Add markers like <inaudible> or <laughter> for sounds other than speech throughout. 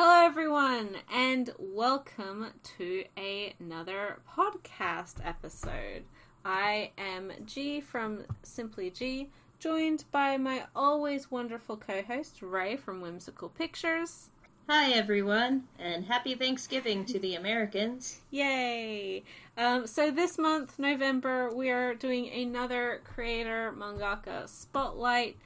Hello, everyone, and welcome to another podcast episode. I am G from Simply G, joined by my always wonderful co host, Ray from Whimsical Pictures. Hi, everyone, and happy Thanksgiving to the Americans. Yay! Um, so, this month, November, we are doing another creator mangaka spotlight.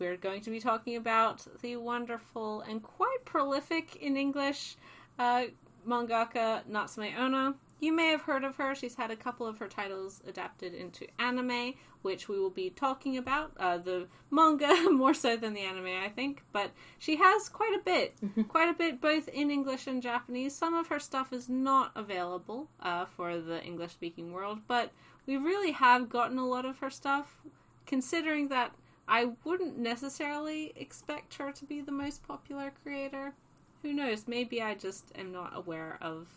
We're going to be talking about the wonderful and quite prolific in English uh, mangaka Natsume Ono. You may have heard of her. She's had a couple of her titles adapted into anime, which we will be talking about. Uh, the manga <laughs> more so than the anime, I think, but she has quite a bit, quite a bit both in English and Japanese. Some of her stuff is not available uh, for the English speaking world, but we really have gotten a lot of her stuff, considering that I wouldn't necessarily expect her to be the most popular creator. Who knows? Maybe I just am not aware of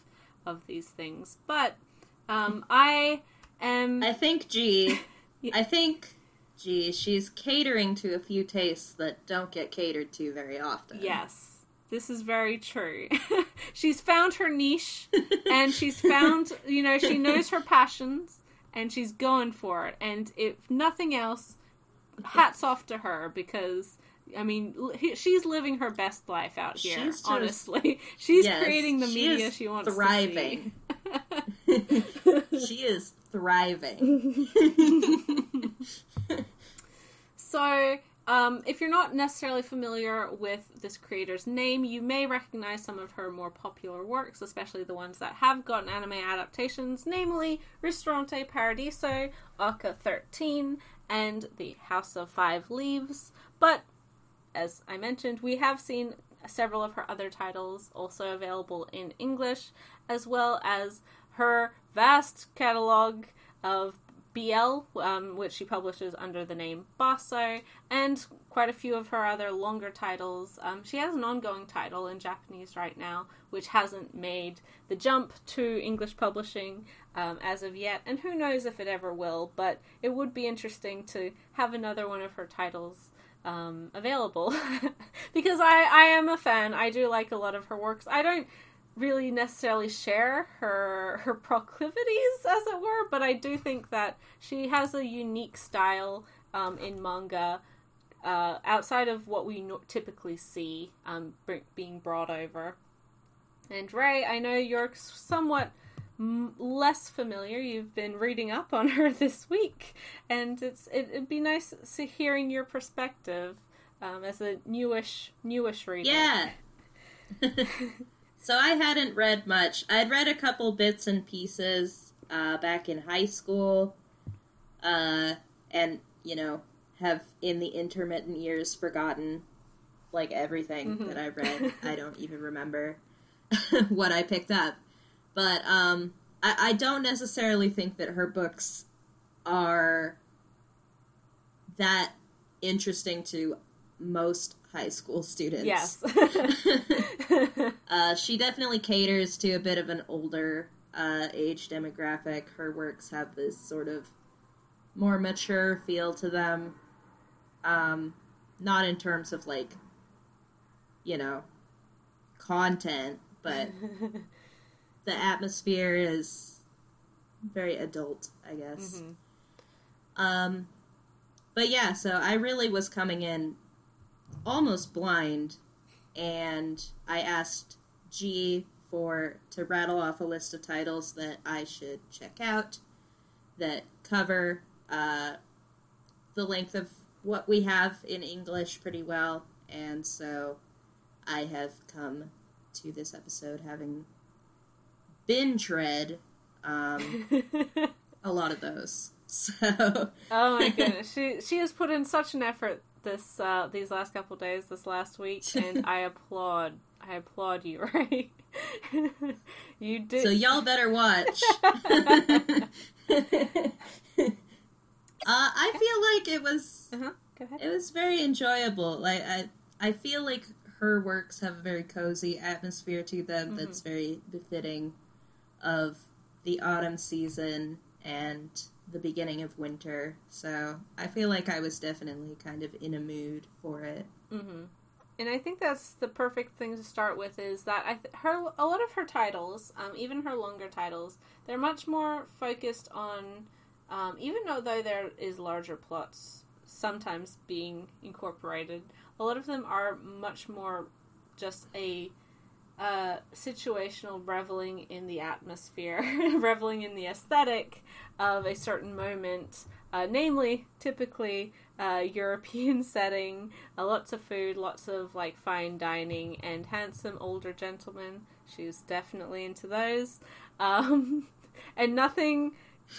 of these things. But um, <laughs> I am. I think G. <laughs> I think G. She's catering to a few tastes that don't get catered to very often. Yes, this is very true. <laughs> she's found her niche, and she's found, you know, she knows her passions, and she's going for it. And if nothing else, hats off to her because. I mean, she's living her best life out here. She's just, honestly, <laughs> she's yes, creating the she media she wants thriving. to see. Thriving, <laughs> she is thriving. <laughs> so, um, if you're not necessarily familiar with this creator's name, you may recognize some of her more popular works, especially the ones that have gotten anime adaptations, namely Ristorante Paradiso, ACCA 13, and The House of Five Leaves. But as I mentioned, we have seen several of her other titles also available in English, as well as her vast catalog of BL, um, which she publishes under the name Basso, and quite a few of her other longer titles. Um, she has an ongoing title in Japanese right now, which hasn't made the jump to English publishing um, as of yet, and who knows if it ever will, but it would be interesting to have another one of her titles um, available <laughs> because I, I am a fan. I do like a lot of her works. I don't really necessarily share her her proclivities, as it were, but I do think that she has a unique style um, in manga. Uh, outside of what we no- typically see um, being brought over. And Ray, I know you're somewhat m- less familiar. You've been reading up on her <laughs> this week, and it's it, would be nice to hearing your perspective um, as a newish newish reader. Yeah. <laughs> <laughs> so I hadn't read much. I'd read a couple bits and pieces uh, back in high school, uh, and you know have in the intermittent years forgotten like everything mm-hmm. that I read. I don't even remember <laughs> what I picked up. But um, I, I don't necessarily think that her books are that interesting to most high school students. Yes. <laughs> <laughs> uh, she definitely caters to a bit of an older uh, age demographic. Her works have this sort of more mature feel to them. Um, not in terms of like, you know, content, but <laughs> the atmosphere is very adult, I guess. Mm-hmm. Um, but yeah, so I really was coming in almost blind, and I asked G for to rattle off a list of titles that I should check out that cover uh, the length of what we have in English pretty well, and so I have come to this episode having binge read um, <laughs> a lot of those. <laughs> So. oh my <laughs> goodness, she she has put in such an effort this uh, these last couple days, this last week, <laughs> and I applaud. I applaud you, <laughs> right? you did. So y'all better watch. <laughs> uh, I feel like it was. Uh-huh. It was very enjoyable. Like I, I feel like her works have a very cozy atmosphere to them mm-hmm. that's very befitting of the autumn season and the beginning of winter. So I feel like I was definitely kind of in a mood for it. Mm-hmm. and I think that's the perfect thing to start with is that I th- her a lot of her titles, um, even her longer titles, they're much more focused on, um, even though though there is larger plots sometimes being incorporated, a lot of them are much more just a uh, situational reveling in the atmosphere, <laughs> reveling in the aesthetic of a certain moment, uh, namely, typically uh, European <laughs> setting, uh, lots of food, lots of like fine dining, and handsome older gentlemen. She's definitely into those, um, <laughs> and nothing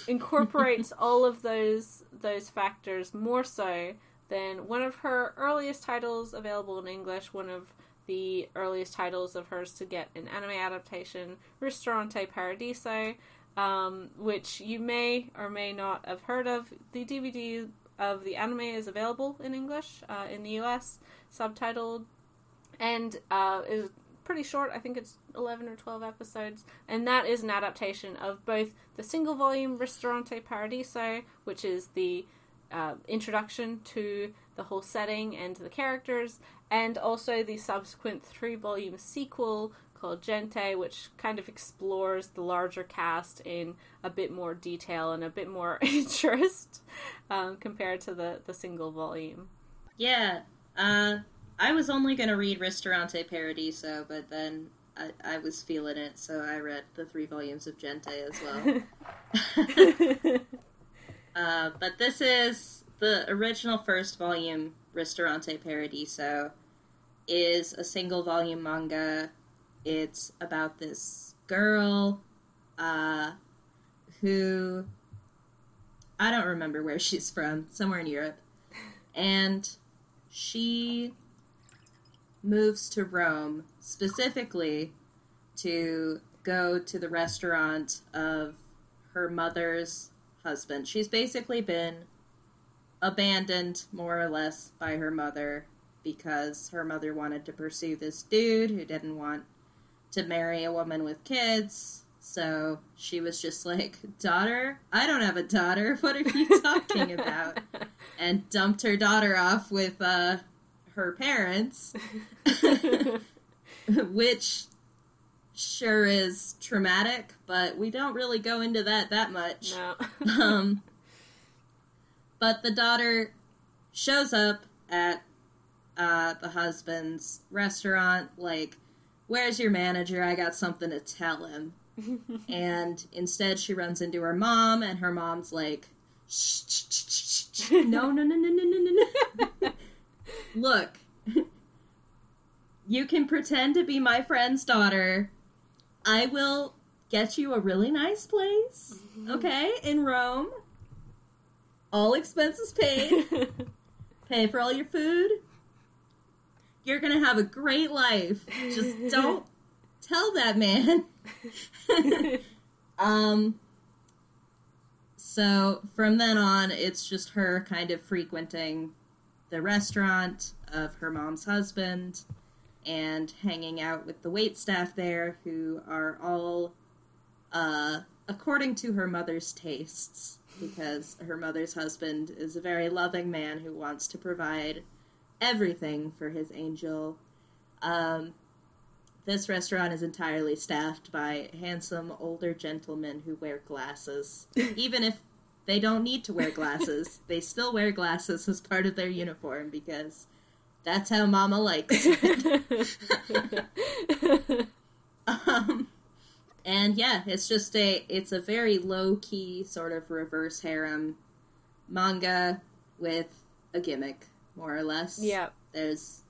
incorporates all of those those factors more so than one of her earliest titles available in English, one of the earliest titles of hers to get an anime adaptation, Ristorante Paradiso, um, which you may or may not have heard of. The DVD of the anime is available in English uh, in the US, subtitled, and uh, is pretty short. I think it's 11 or 12 episodes, and that is an adaptation of both the single volume Ristorante Paradiso, which is the uh, introduction to the whole setting and to the characters, and also the subsequent three volume sequel called Gente, which kind of explores the larger cast in a bit more detail and a bit more <laughs> interest um, compared to the, the single volume. Yeah, uh, I was only going to read Ristorante Paradiso, but then I, I, was feeling it, so I read the three volumes of Gente as well. <laughs> <laughs> uh, but this is the original first volume, Ristorante Paradiso, is a single volume manga. It's about this girl uh, who I don't remember where she's from, somewhere in Europe. And she moves to Rome specifically to go to the restaurant of her mother's husband. She's basically been abandoned more or less by her mother because her mother wanted to pursue this dude who didn't want to marry a woman with kids. So she was just <laughs> like, Daughter, I don't have a daughter. <laughs> What are you talking about? <laughs> and dumped her daughter off with uh, her parents, which sure is traumatic, but we don't really go into that that much. No. <laughs> <laughs> um, but the daughter shows up at uh, the husband's restaurant, like, Where's your manager? I got something to tell him. <laughs> and instead, she runs into her mom, and her mom's like, shh, shh, shh, shh, No, no, no, no, no, no, no, no. Look, you can pretend to be my friend's daughter. I will get you a really nice place, okay, in Rome all expenses paid, <laughs> pay for all your food. You're gonna have a great life. Just <laughs> don't tell that man. <laughs> um. So from then on, it's just her kind of frequenting the restaurant of her mom's husband and hanging out with the wait staff there, who are all, uh, according to her mother's tastes because her mother's husband is a very loving man who wants to provide everything for his angel. Um, this restaurant is entirely staffed by handsome older gentlemen who wear glasses. <laughs> Even if they don't need to wear glasses, they still wear glasses as part of their uniform because that's how Mama likes it. <laughs> <laughs> um, and yeah, it's just a it's a very low key sort of reverse harem manga with a gimmick, more or less. Yeah. There's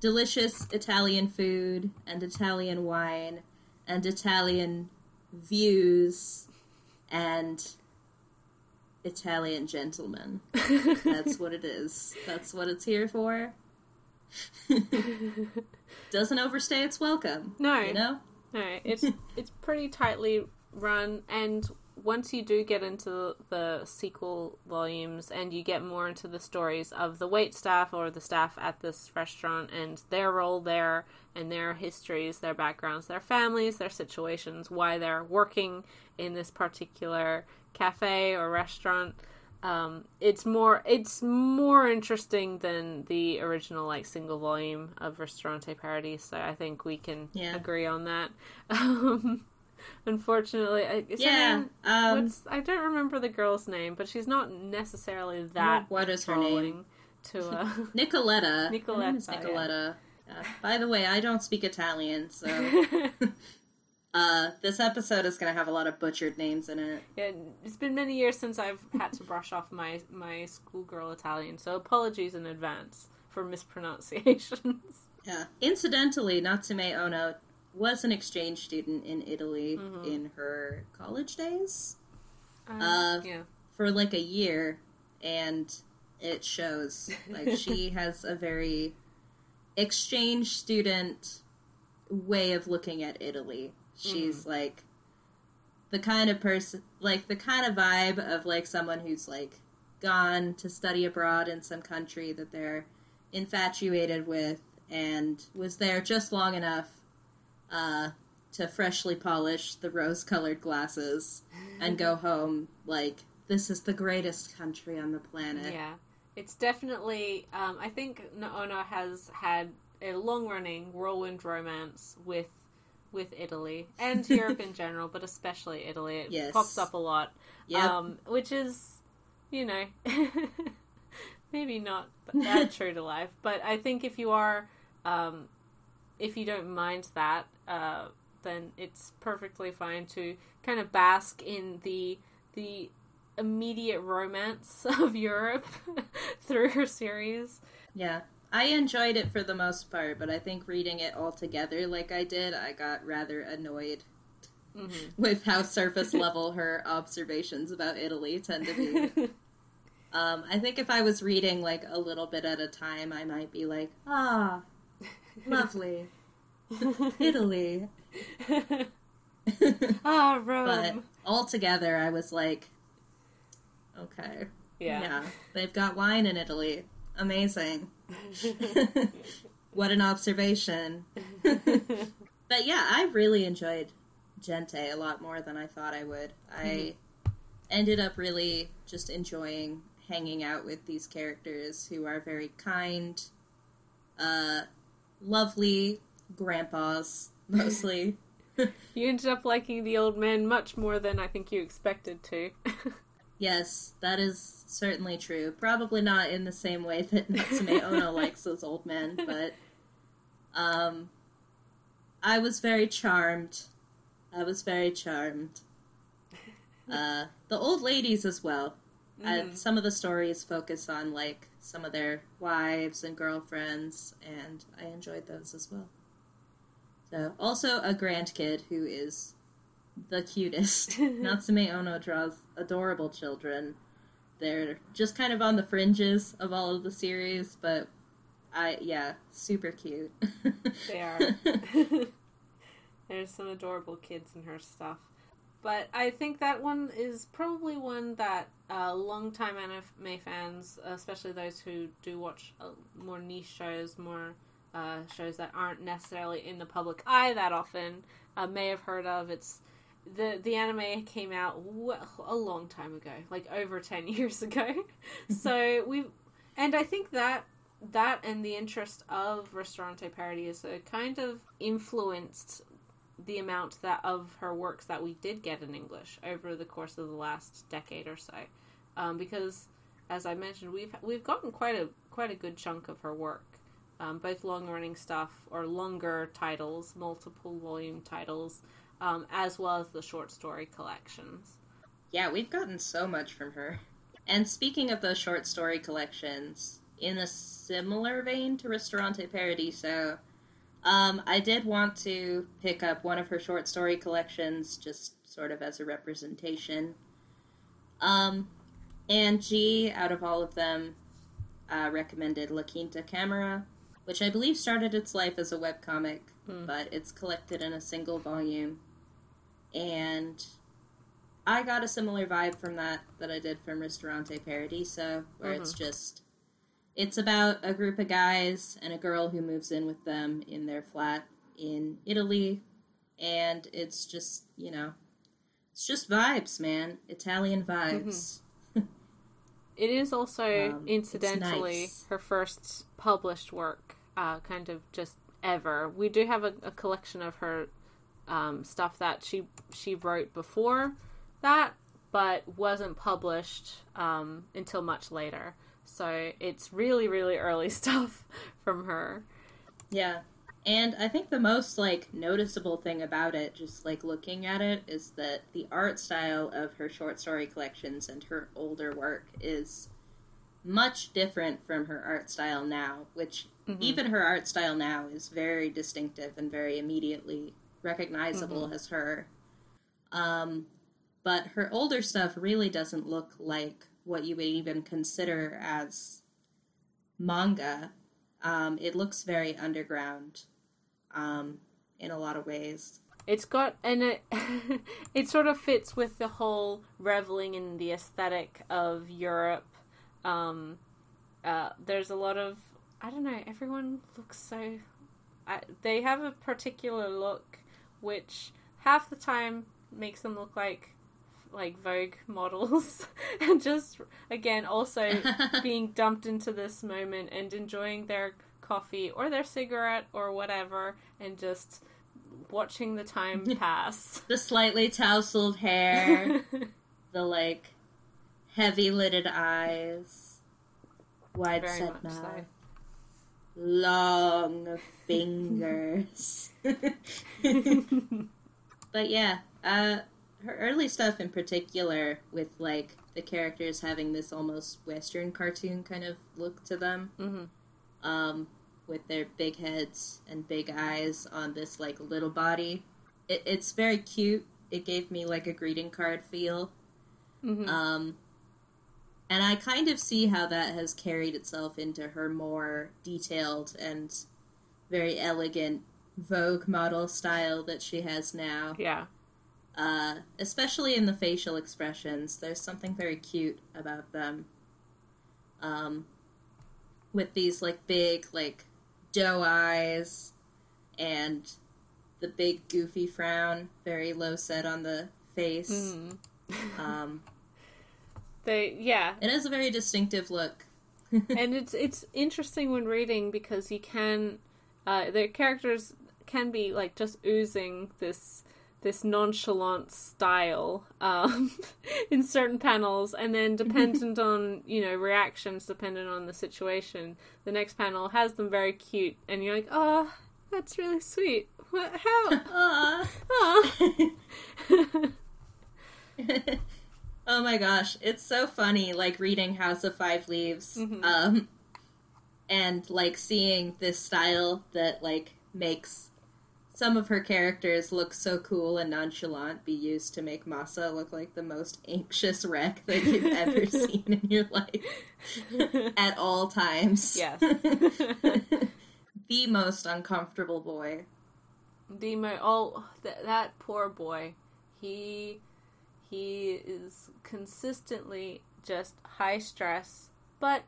delicious Italian food and Italian wine and Italian views and Italian gentlemen. <laughs> That's what it is. That's what it's here for. <laughs> Doesn't overstay its welcome. No. You know? No, it's <laughs> it's pretty tightly run, and once you do get into the sequel volumes and you get more into the stories of the wait staff or the staff at this restaurant and their role there and their histories, their backgrounds, their families, their situations, why they're working in this particular cafe or restaurant, um, it's more it's more interesting than the original like single volume of Ristorante Paradiso. So I think we can Yeah. agree on that. <laughs> Um, unfortunately, I, Yeah, um, what's- I don't remember the girl's name, but she's not necessarily that what is her name? to <laughs> uh, Nicoletta. <laughs> Nicoletta, is yeah. Nicoletta. Uh, by the way, I don't speak Italian, so uh, this episode is going to have a lot of butchered names in it. Yeah, it's been many years since I've had to brush off my my schoolgirl Italian, so apologies in advance for mispronunciations. <laughs> Yeah. Incidentally, Natsume Ono was an exchange student in Italy Mm-hmm. in her college days Um, Uh, yeah, for like a year, and it shows. Like, she <laughs> has a very exchange student way of looking at Italy. She's like the kind of person, like the kind of vibe of like someone who's like gone to study abroad in some country that they're infatuated with and was there just long enough uh, to freshly polish the rose colored glasses and go <gasps> home like this is the greatest country on the planet. yeah, it's definitely. Um, I think Naona has had a long running whirlwind romance with with Italy and <laughs> Europe in general, but especially Italy. It Yes. pops up a lot. Yep. um, which is, you know, <laughs> maybe not that <laughs> true to life. But I think if you are, um, if you don't mind that, uh, then it's perfectly fine to kind of bask in the the immediate romance of Europe through her series. Yeah. I enjoyed it for the most part, but I think reading it all together like I did, I got rather annoyed Mhm. <laughs> with how surface level her observations about Italy tend to be. <laughs> Um, I think if I was reading like a little bit at a time, I might be like, ah, <laughs> lovely. Italy. ah, Rome. but altogether, I was like, okay. yeah. Yeah, they've got wine in Italy. Amazing. <laughs> what an observation. <laughs> but yeah, I really enjoyed Gente a lot more than I thought I would. I ended up really just enjoying hanging out with these characters who are very kind, uh, lovely grandpas, <laughs> mostly. You ended up liking the old man much more than I think you expected to. Yes, that is certainly true. Probably not in the same way that <laughs> Natsume Ono likes those old men, but um, I was very charmed. I was very charmed. <laughs> Uh, the old ladies as well. Uh, some of the stories focus on like some of their wives and girlfriends, and I enjoyed those as well. So, also a grandkid who is the cutest. <laughs> Natsume Ono draws adorable children. They're just kind of on the fringes of all of the series, but I yeah, super cute. They <laughs> are. <laughs> There's some adorable kids in her stuff. But I think that one is probably one that uh, longtime anime fans, especially those who do watch uh, more niche shows, more uh, shows that aren't necessarily in the public eye that often, uh, may have heard of. It's the the anime came out well, a long time ago, like over ten <laughs> years ago. so we, and I think that that and the interest of Ristorante Paradiso kind of influenced the amount that of her works that we did get in English over the course of the last decade or so, um, because as I mentioned, we've we've gotten quite a quite a good chunk of her work, um, both long running stuff or longer titles, multiple volume titles, um, as well as the short story collections. yeah, we've gotten so much from her. And speaking of those short story collections, in a similar vein to Ristorante Paradiso, um, I did want to pick up one of her short story collections, just sort of as a representation. Um, and G, out of all of them, uh, recommended La Quinta Camera, which I believe started its life as a webcomic, but it's collected in a single volume. And I got a similar vibe from that that I did from Ristorante Paradiso, where it's just it's about a group of guys and a girl who moves in with them in their flat in Italy, and it's just you know, it's just vibes, man, Italian vibes. <laughs> it is also Um, incidentally nice. her first published work, uh, kind of just ever. We do have a, a collection of her um, stuff that she she wrote before that, but wasn't published um, until much later. So it's really really early <laughs> stuff from her. Yeah. And I think the most like noticeable thing about it, just like looking at it, is that the art style of her short story collections and her older work is much different from her art style now, which even her art style now is very distinctive and very immediately recognizable as her. Um, but her older stuff really doesn't look like what you would even consider as manga. Um, it looks very underground um, in a lot of ways. It's got and it <laughs> it sort of fits with the whole reveling in the aesthetic of Europe. Um, uh, there's a lot of I don't know. Everyone looks so. I, they have a particular look, which half the time makes them look like like Vogue models, <laughs> and just again also <laughs> being dumped into this moment and enjoying their coffee or their cigarette or whatever, and just watching the time <laughs> pass. The slightly tousled hair, the like heavy lidded eyes, wide Very set much so. Long fingers. <laughs> but yeah, uh, her early stuff in particular, with like the characters having this almost Western cartoon kind of look to them, hmm um, with their big heads and big eyes on this like little body. It, it's very cute. It gave me like a greeting card feel. hmm Um, and I kind of see how that has carried itself into her more detailed and very elegant Vogue model style that she has now. yeah. Uh, especially in the facial expressions, there's something very cute about them. Um, with these like big like doe eyes and the big goofy frown, very low set on the face. Mhm. <laughs> Um, They yeah, it has a very distinctive look. <laughs> and it's it's interesting when reading because you can uh, the characters can be like just oozing this this nonchalant style um, <laughs> in certain panels, and then <laughs> dependent on you know reactions, dependent on the situation, the next panel has them very cute, and you're like, oh, that's really sweet. What? How? Aww. Aw. Oh my gosh, it's so funny like reading House of Five Leaves Mhm. um and like seeing this style that like makes some of her characters look so cool and nonchalant be used to make Masa look like the most anxious wreck that you've ever <laughs> seen in your life at all times. Yes. <laughs> the most uncomfortable boy. the mo oh th- that poor boy he he is consistently just high stress but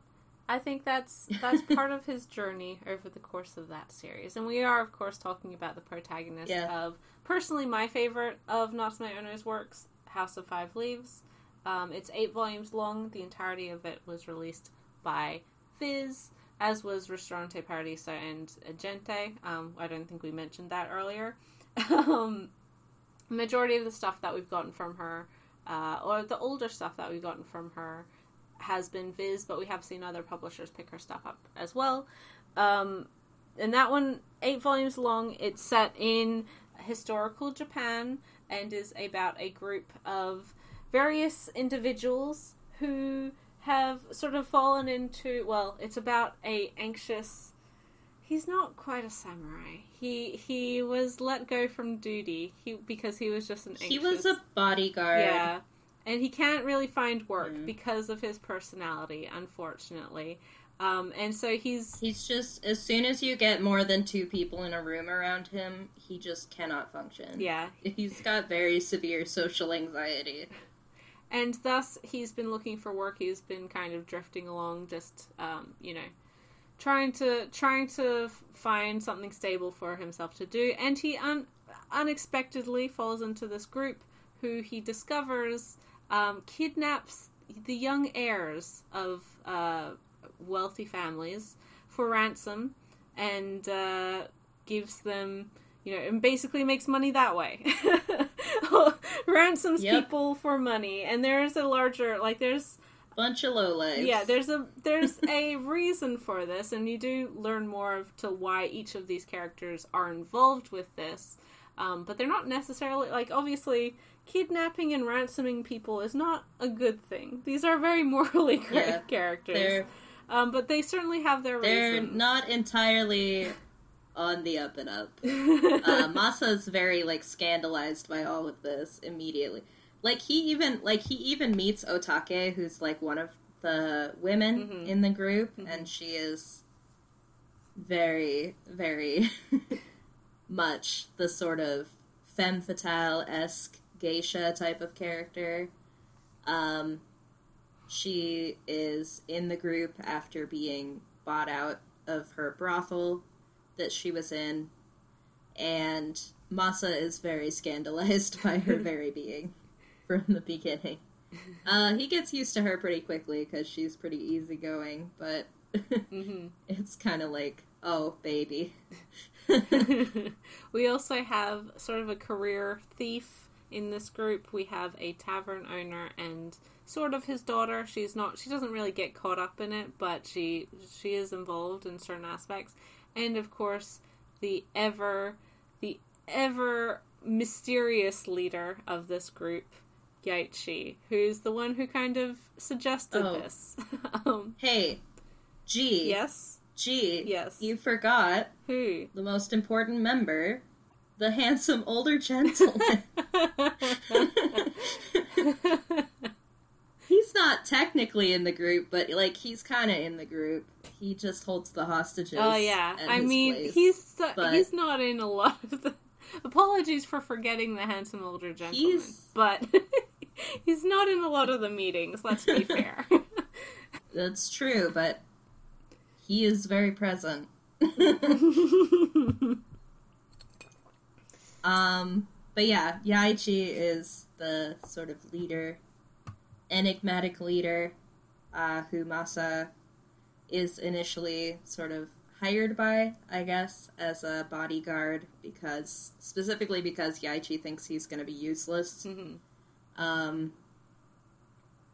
i think that's that's <laughs> part of his journey over the course of that series and we are of course talking about the protagonist Yeah. of personally my favorite of natsume ono's works house of five leaves um, it's eight volumes long the entirety of it was released by Viz, as was Ristorante Paradiso and Gente. Um, I don't think we mentioned that earlier. <laughs> um, majority of the stuff that we've gotten from her, uh, or the older stuff that we've gotten from her, has been Viz, but we have seen other publishers pick her stuff up as well. Um, and that one, eight volumes long, it's set in historical Japan and is about a group of various individuals who have sort of fallen into well it's about a anxious he's not quite a samurai he he was let go from duty he because he was just an anxious He was a bodyguard. yeah and he can't really find work Mm. because of his personality unfortunately um and so he's He's just as soon as you get more than two people in a room around him, he just cannot function. yeah He's got very severe social anxiety. and thus he's been looking for work he's been kind of drifting along just um, you know trying to trying to find something stable for himself to do and he un- unexpectedly falls into this group who he discovers um, kidnaps the young heirs of uh, wealthy families for ransom and uh, gives them, you know, and basically makes money that way. <laughs> Ransoms Yep. people for money, and there's a larger like there's Bunch of lowlights. yeah there's a there's <laughs> a reason for this, and you do learn more of to why each of these characters are involved with this. Um, but they're not necessarily like obviously kidnapping and ransoming people is not a good thing. These are very <laughs> morally great Yeah, characters. Um, but they certainly have their they're reasons. not entirely on the up and up. <laughs> uh, Masa's very like scandalized by all of this immediately. Like he even like he even meets Otake, who's like one of the women Mhm. in the group, Mhm. and she is very very <laughs> much the sort of femme fatale esque geisha type of character. Um, she is in the group after being bought out of her brothel that she was in, and Masa is very scandalized <laughs> by her <laughs> very being from the beginning. Uh, he gets used to her pretty quickly because she's pretty easygoing, but hmm <laughs> it's kind of like, oh, baby. <laughs> we also have sort of a career thief in this group. We have a tavern owner and sort of his daughter. She's not she doesn't really get caught up in it, but she she is involved in certain aspects. And of course, the ever the ever mysterious leader of this group, Yaichi, who's the one who kind of suggested Oh. this. <laughs> um, Hey, G. yes. G. Yes. You forgot Who? the most important member, the handsome older gentleman. <laughs> he's not technically in the group, but like he's kind of in the group. He just holds the hostages. Oh yeah, I mean place. he's so- but- he's not in a lot of the. <laughs> Apologies for forgetting the handsome older gentleman, He's- but <laughs> he's not in a lot of the meetings. Let's be <laughs> fair. <laughs> That's true, but he is very present. um, but yeah, Yaichi is the sort of leader, enigmatic leader, uh, who Masa is initially sort of hired by, I guess, as a bodyguard because specifically because Yaichi thinks he's going to be useless. Mhm. Um,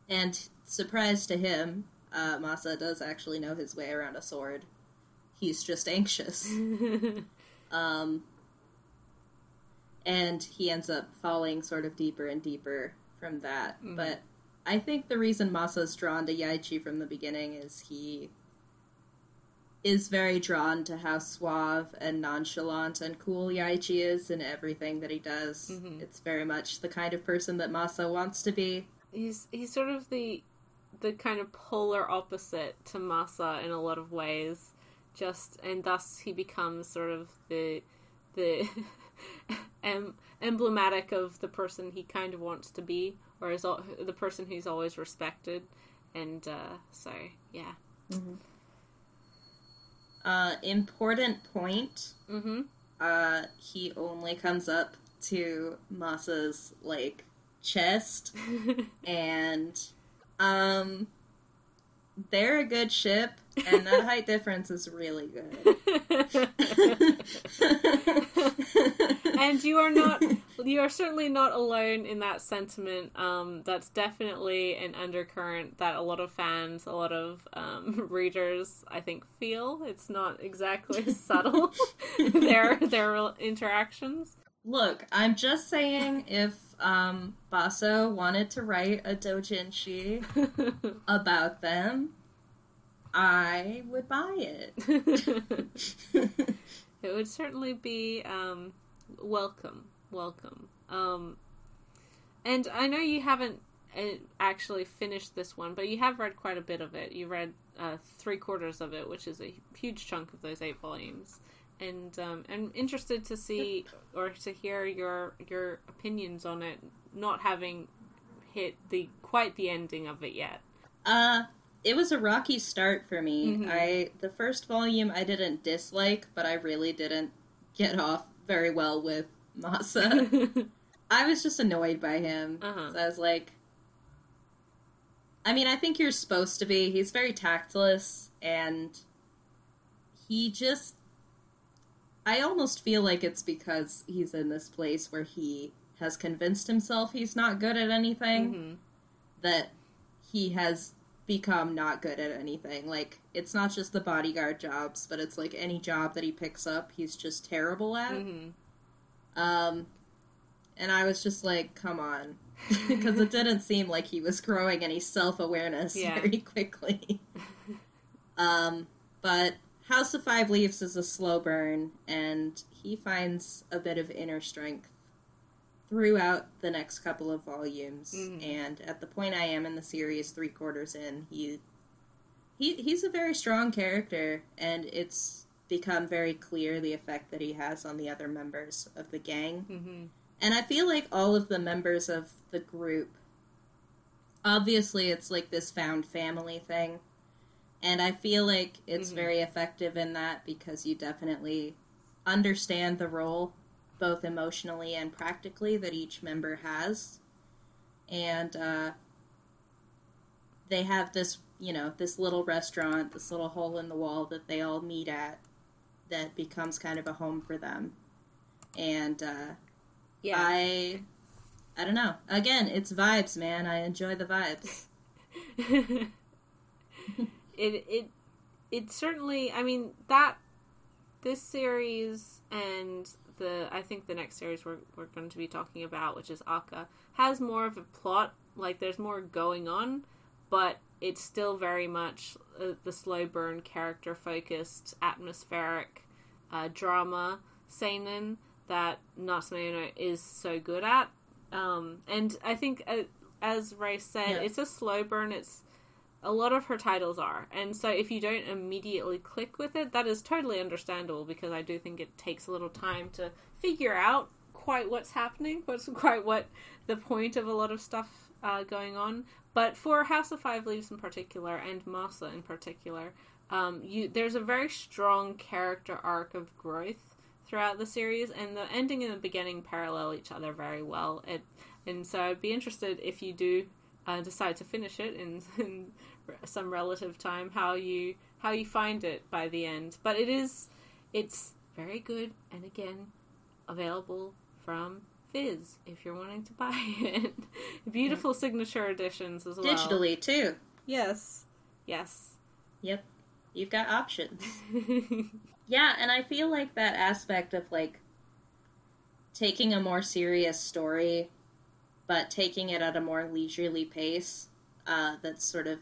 and surprise to him, uh, Masa does actually know his way around a sword. He's just anxious. <laughs> Um, and he ends up falling sort of deeper and deeper from that. Mhm. But I think the reason Masa's drawn to Yaichi from the beginning is he is very drawn to how suave and nonchalant and cool Yaichi is in everything that he does. Mhm. It's very much the kind of person that Masa wants to be. he's he's sort of the the kind of polar opposite to Masa in a lot of ways. Just and thus he becomes sort of the the <laughs> em, emblematic of the person he kind of wants to be, or is al- the person who's always respected. And uh, so, yeah. Uh, important point Mm-hmm. uh, he only comes up to Masa's like chest, <laughs> and um, they're a good ship, and that height difference is really good. <laughs> <laughs> and you are not you are certainly not alone in that sentiment. Um, that's definitely an undercurrent that a lot of fans a lot of um, <laughs> readers i think feel. It's not exactly <laughs> subtle <laughs> their their interactions. Look, I'm just saying, if um, Basso wanted to write a doujinshi about them, I would buy it. it would certainly be um, welcome. Welcome. Um, and i know you haven't uh, actually finished this one but you have read quite a bit of it. You read uh, three quarters of it which is a huge chunk of those eight volumes. And um, i'm interested to see or to hear your your opinions on it not having hit the quite the ending of it yet. Uh, it was a rocky start for me. Mhm. I the first volume I didn't dislike, but I really didn't get off very well with Masa. <laughs> I was just annoyed by him. Uh-huh. So I was like, I mean, I think you're supposed to be. He's very tactless, and he just. I almost feel like it's because he's in this place where he has convinced himself he's not good at anything Mhm. that he has become not good at anything. Like, it's not just the bodyguard jobs, but it's like any job that he picks up, he's just terrible at. Mhm. Um, and I was just like, come on. <laughs> Because it didn't seem like he was growing any self awareness Yeah. very quickly. <laughs> um, but House of Five Leaves is a slow burn, and he finds a bit of inner strength throughout the next couple of volumes. Mhm. And at the point I am in the series, three quarters in, he he he's a very strong character, and it's become very clear the effect that he has on the other members of the gang. Mhm. And I feel like all of the members of the group, obviously, it's like this found family thing. And I feel like it's Mhm. very effective in that because you definitely understand the role, both emotionally and practically, that each member has. And uh, they have this, you know, this little restaurant, this little hole in the wall that they all meet at that becomes kind of a home for them. And, uh, Yeah. I I don't know. Again, it's vibes, man. I enjoy the vibes. <laughs> <laughs> it it it certainly I mean that this series and the I think the next series we're we're going to be talking about, which is ACCA, has more of a plot. Like there's more going on, but it's still very much uh, the slow burn, character focused, atmospheric uh, drama seinen that Natsume is so good at. Um, and I think, uh, as Ray said, Yeah. it's a slow burn. It's a lot of her titles are, and so if you don't immediately click with it, that is totally understandable because I do think it takes a little time to figure out quite what's happening, <laughs> what's quite what the point of a lot of stuff uh, going on. But for House of Five Leaves in particular, and Masa in particular, um, you there's a very strong character arc of growth throughout the series, and the ending and the beginning parallel each other very well. It, and so I'd be interested if you do uh, decide to finish it in <laughs> some relative time, how you how you find it by the end. But it is it's very good, and again available from Viz if you're wanting to buy <laughs> it. Beautiful signature editions as well. Digitally too. yes, yes. Yep. You've got options. <laughs> Yeah, and I feel like that aspect of like taking a more serious story but taking it at a more leisurely pace, uh, that's sort of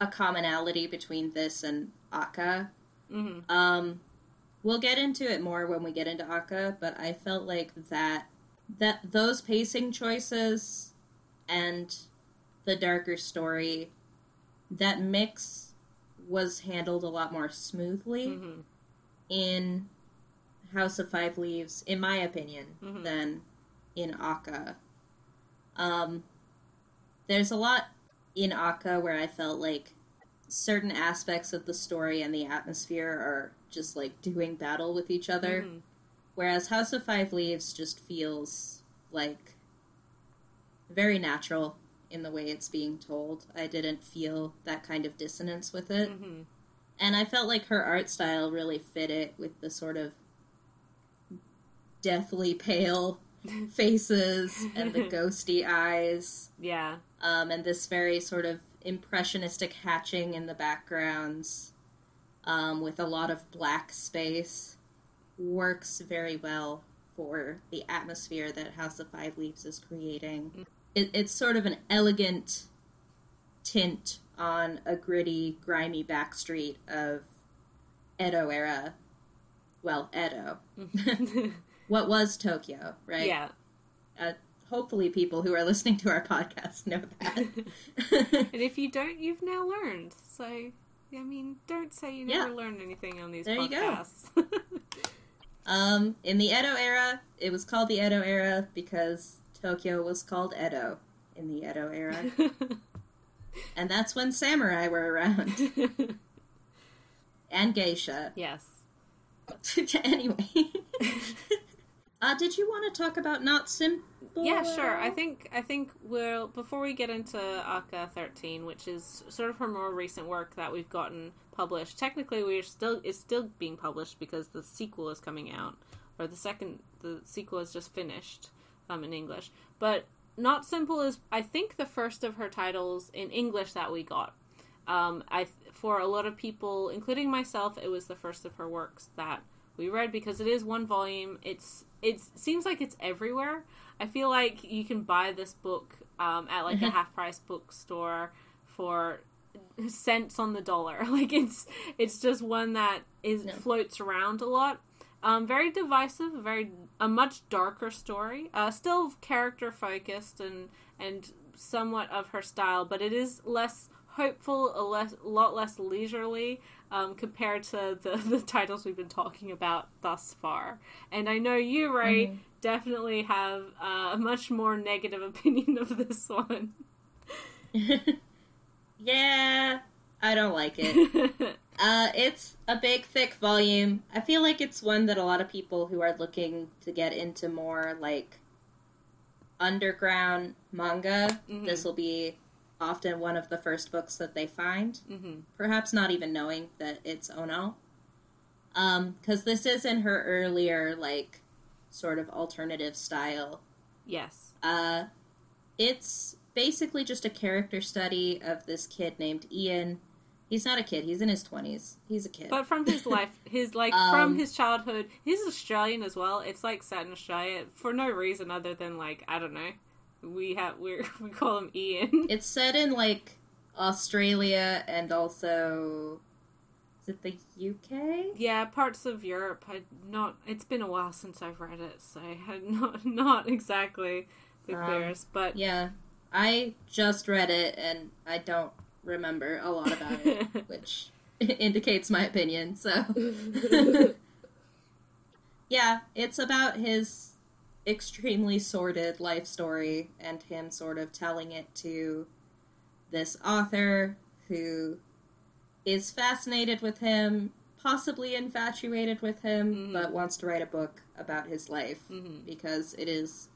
a commonality between this and ACCA. hmm Um, we'll get into it more when we get into ACCA, but I felt like that that those pacing choices and the darker story, that mix was handled a lot more smoothly hmm in House of Five Leaves, in my opinion, Mhm. than in ACCA. Um, there's a lot in ACCA where I felt like certain aspects of the story and the atmosphere are just like doing battle with each other, Mhm. whereas House of Five Leaves just feels like very natural in the way it's being told. I didn't feel that kind of dissonance with it. Mhm. And I felt like her art style really fit it with the sort of deathly pale <laughs> faces and the <laughs> ghosty eyes, Yeah. Um, and this very sort of impressionistic hatching in the backgrounds um, with a lot of black space works very well for the atmosphere that House of Five Leaves is creating. It, it's sort of an elegant tint on a gritty, grimy backstreet of Edo era. Well, Edo. <laughs> <laughs> what was Tokyo, right? Yeah. Uh, hopefully, people who are listening to our podcast know that. <laughs> And if you don't, you've now learned. So, I mean, don't say you never Yeah. learned anything on these There you go. podcasts. <laughs> um, in the Edo era, it was called the Edo era because Tokyo was called Edo in the Edo era, <laughs> and that's when samurai were around and geisha. yes. anyway. Uh, did you want to talk about not simple? Yeah, sure. I think I think we'll before we get into ACCA thirteen, which is sort of her more recent work that we've gotten published. Technically, we're still it's still being published because the sequel is coming out, or the second the sequel is just finished um, in English. But not simple is I think the first of her titles in English that we got. Um, I for a lot of people, including myself, it was the first of her works that we read because it is one volume. It's it seems like it's everywhere. I feel like you can buy this book um, at like a half price bookstore for cents on the dollar. <laughs> Like it's it's just one that is No. floats around a lot. Um, very divisive, very a much darker story. Uh, still character focused and and somewhat of her style, but it is less hopeful, a less lot less leisurely um, compared to the <laughs> the titles we've been talking about thus far. And I know you, Ray, Mhm. definitely have uh, a much more negative <laughs> opinion of this one. <laughs> yeah, I don't like it. Uh, it's a big, thick volume. I feel like it's one that a lot of people who are looking to get into more like underground manga, Mhm. this will be often one of the first books that they find. hmm Perhaps not even knowing that it's Ono. Um, because this is in her earlier, like, sort of alternative style. Yes. Uh, it's basically just a character study of this kid named Ian. He's not a kid. He's in his twenties. He's a kid. But from his <laughs> life, his like Um, from his childhood, he's Australian as well. It's like set in Australia for no reason other than like I don't know. We have we <laughs> we call him Ian. <laughs> it's set in like Australia and also is it the UK? Yeah, parts of Europe. I not. It's been a while since I've read it, so I had <laughs> not not exactly the Um, clearest. But Yeah, I just read it and I don't remember a lot about it, which indicates my opinion. So yeah, it's about his extremely sordid life story and him sort of telling it to this author who is fascinated with him, possibly infatuated with him, Mhm. but wants to write a book about his life Mhm. because it is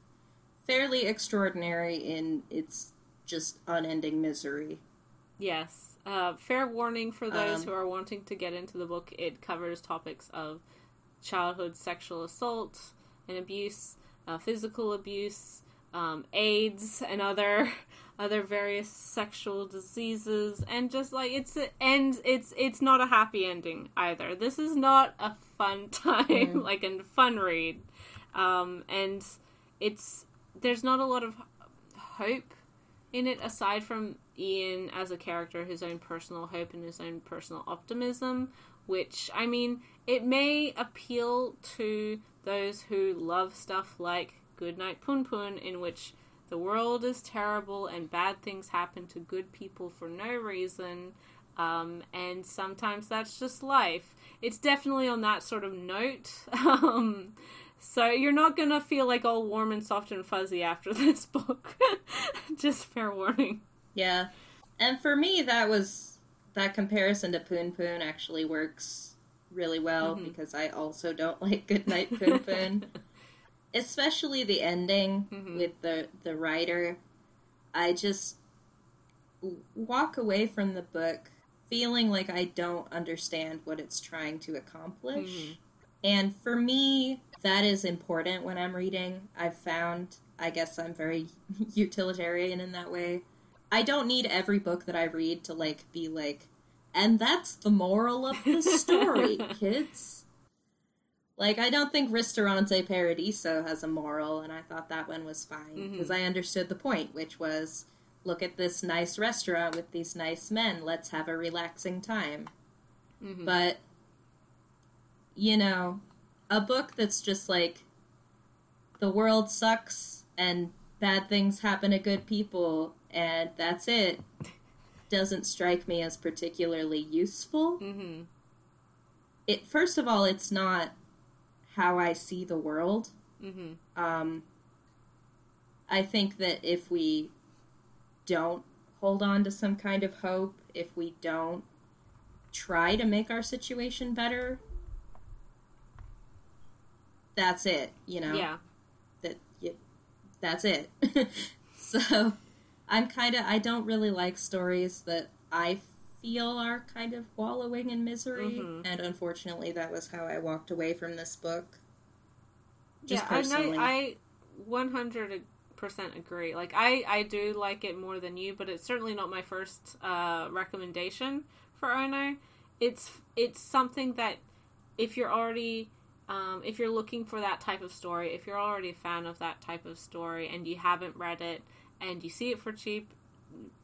fairly extraordinary in its just unending misery. Yes. Uh, fair warning for those Um, who are wanting to get into the book. It covers topics of childhood sexual assault and abuse, uh, physical abuse, um, AIDS, and other <laughs> other various sexual diseases, and just like it's a, and it's it's not a happy ending either. This is not a fun <laughs> time, Mm. like a fun read, um, and it's there's not a lot of hope in it aside from Ian as a character, his own personal hope and his own personal optimism, which I mean, it may appeal to those who love stuff like Goodnight Pun Pun, in which the world is terrible and bad things happen to good people for no reason. Um, and sometimes that's just life. It's definitely on that sort of note. <laughs> Um, so you're not gonna feel like all warm and soft and fuzzy after <laughs> this book. <laughs> just fair warning. Yeah. And for me that was that comparison to Pun Pun actually works really well Mhm. because I also don't <laughs> like Goodnight Poon. <laughs> Especially the ending Mhm. with the the writer. I just walk away from the book feeling like I don't understand what it's trying to accomplish. Mhm. And for me, that is important when I'm reading. I've found, I guess I'm very <laughs> utilitarian in that way. I don't need every book that I read to like be like, and that's the moral of the story, <laughs> kids. Like, I don't think Ristorante Paradiso has a moral, and I thought that one was fine because I understood the point, which was look at this nice restaurant with these nice men, let's have a relaxing time. Mhm. But, you know, a book that's just like the world sucks and bad things happen to good people and that's it doesn't strike me as particularly useful. Mhm. It first of all, it's not how I see the world. Mhm. Um, I think that if we don't hold on to some kind of hope, if we don't try to make our situation better, that's it. You know, Yeah. that you, that's it. <laughs> so I'm kind of I don't really like stories that I feel are kind of wallowing in misery, Mhm. and unfortunately, that was how I walked away from this book. Just yeah, personally. I, I 100% agree. Like, I, I do like it more than you, but it's certainly not my first uh, recommendation for Ono. It's it's something that if you're already um, if you're looking for that type of story, if you're already a fan of that type of story and you haven't read it and you see it for cheap,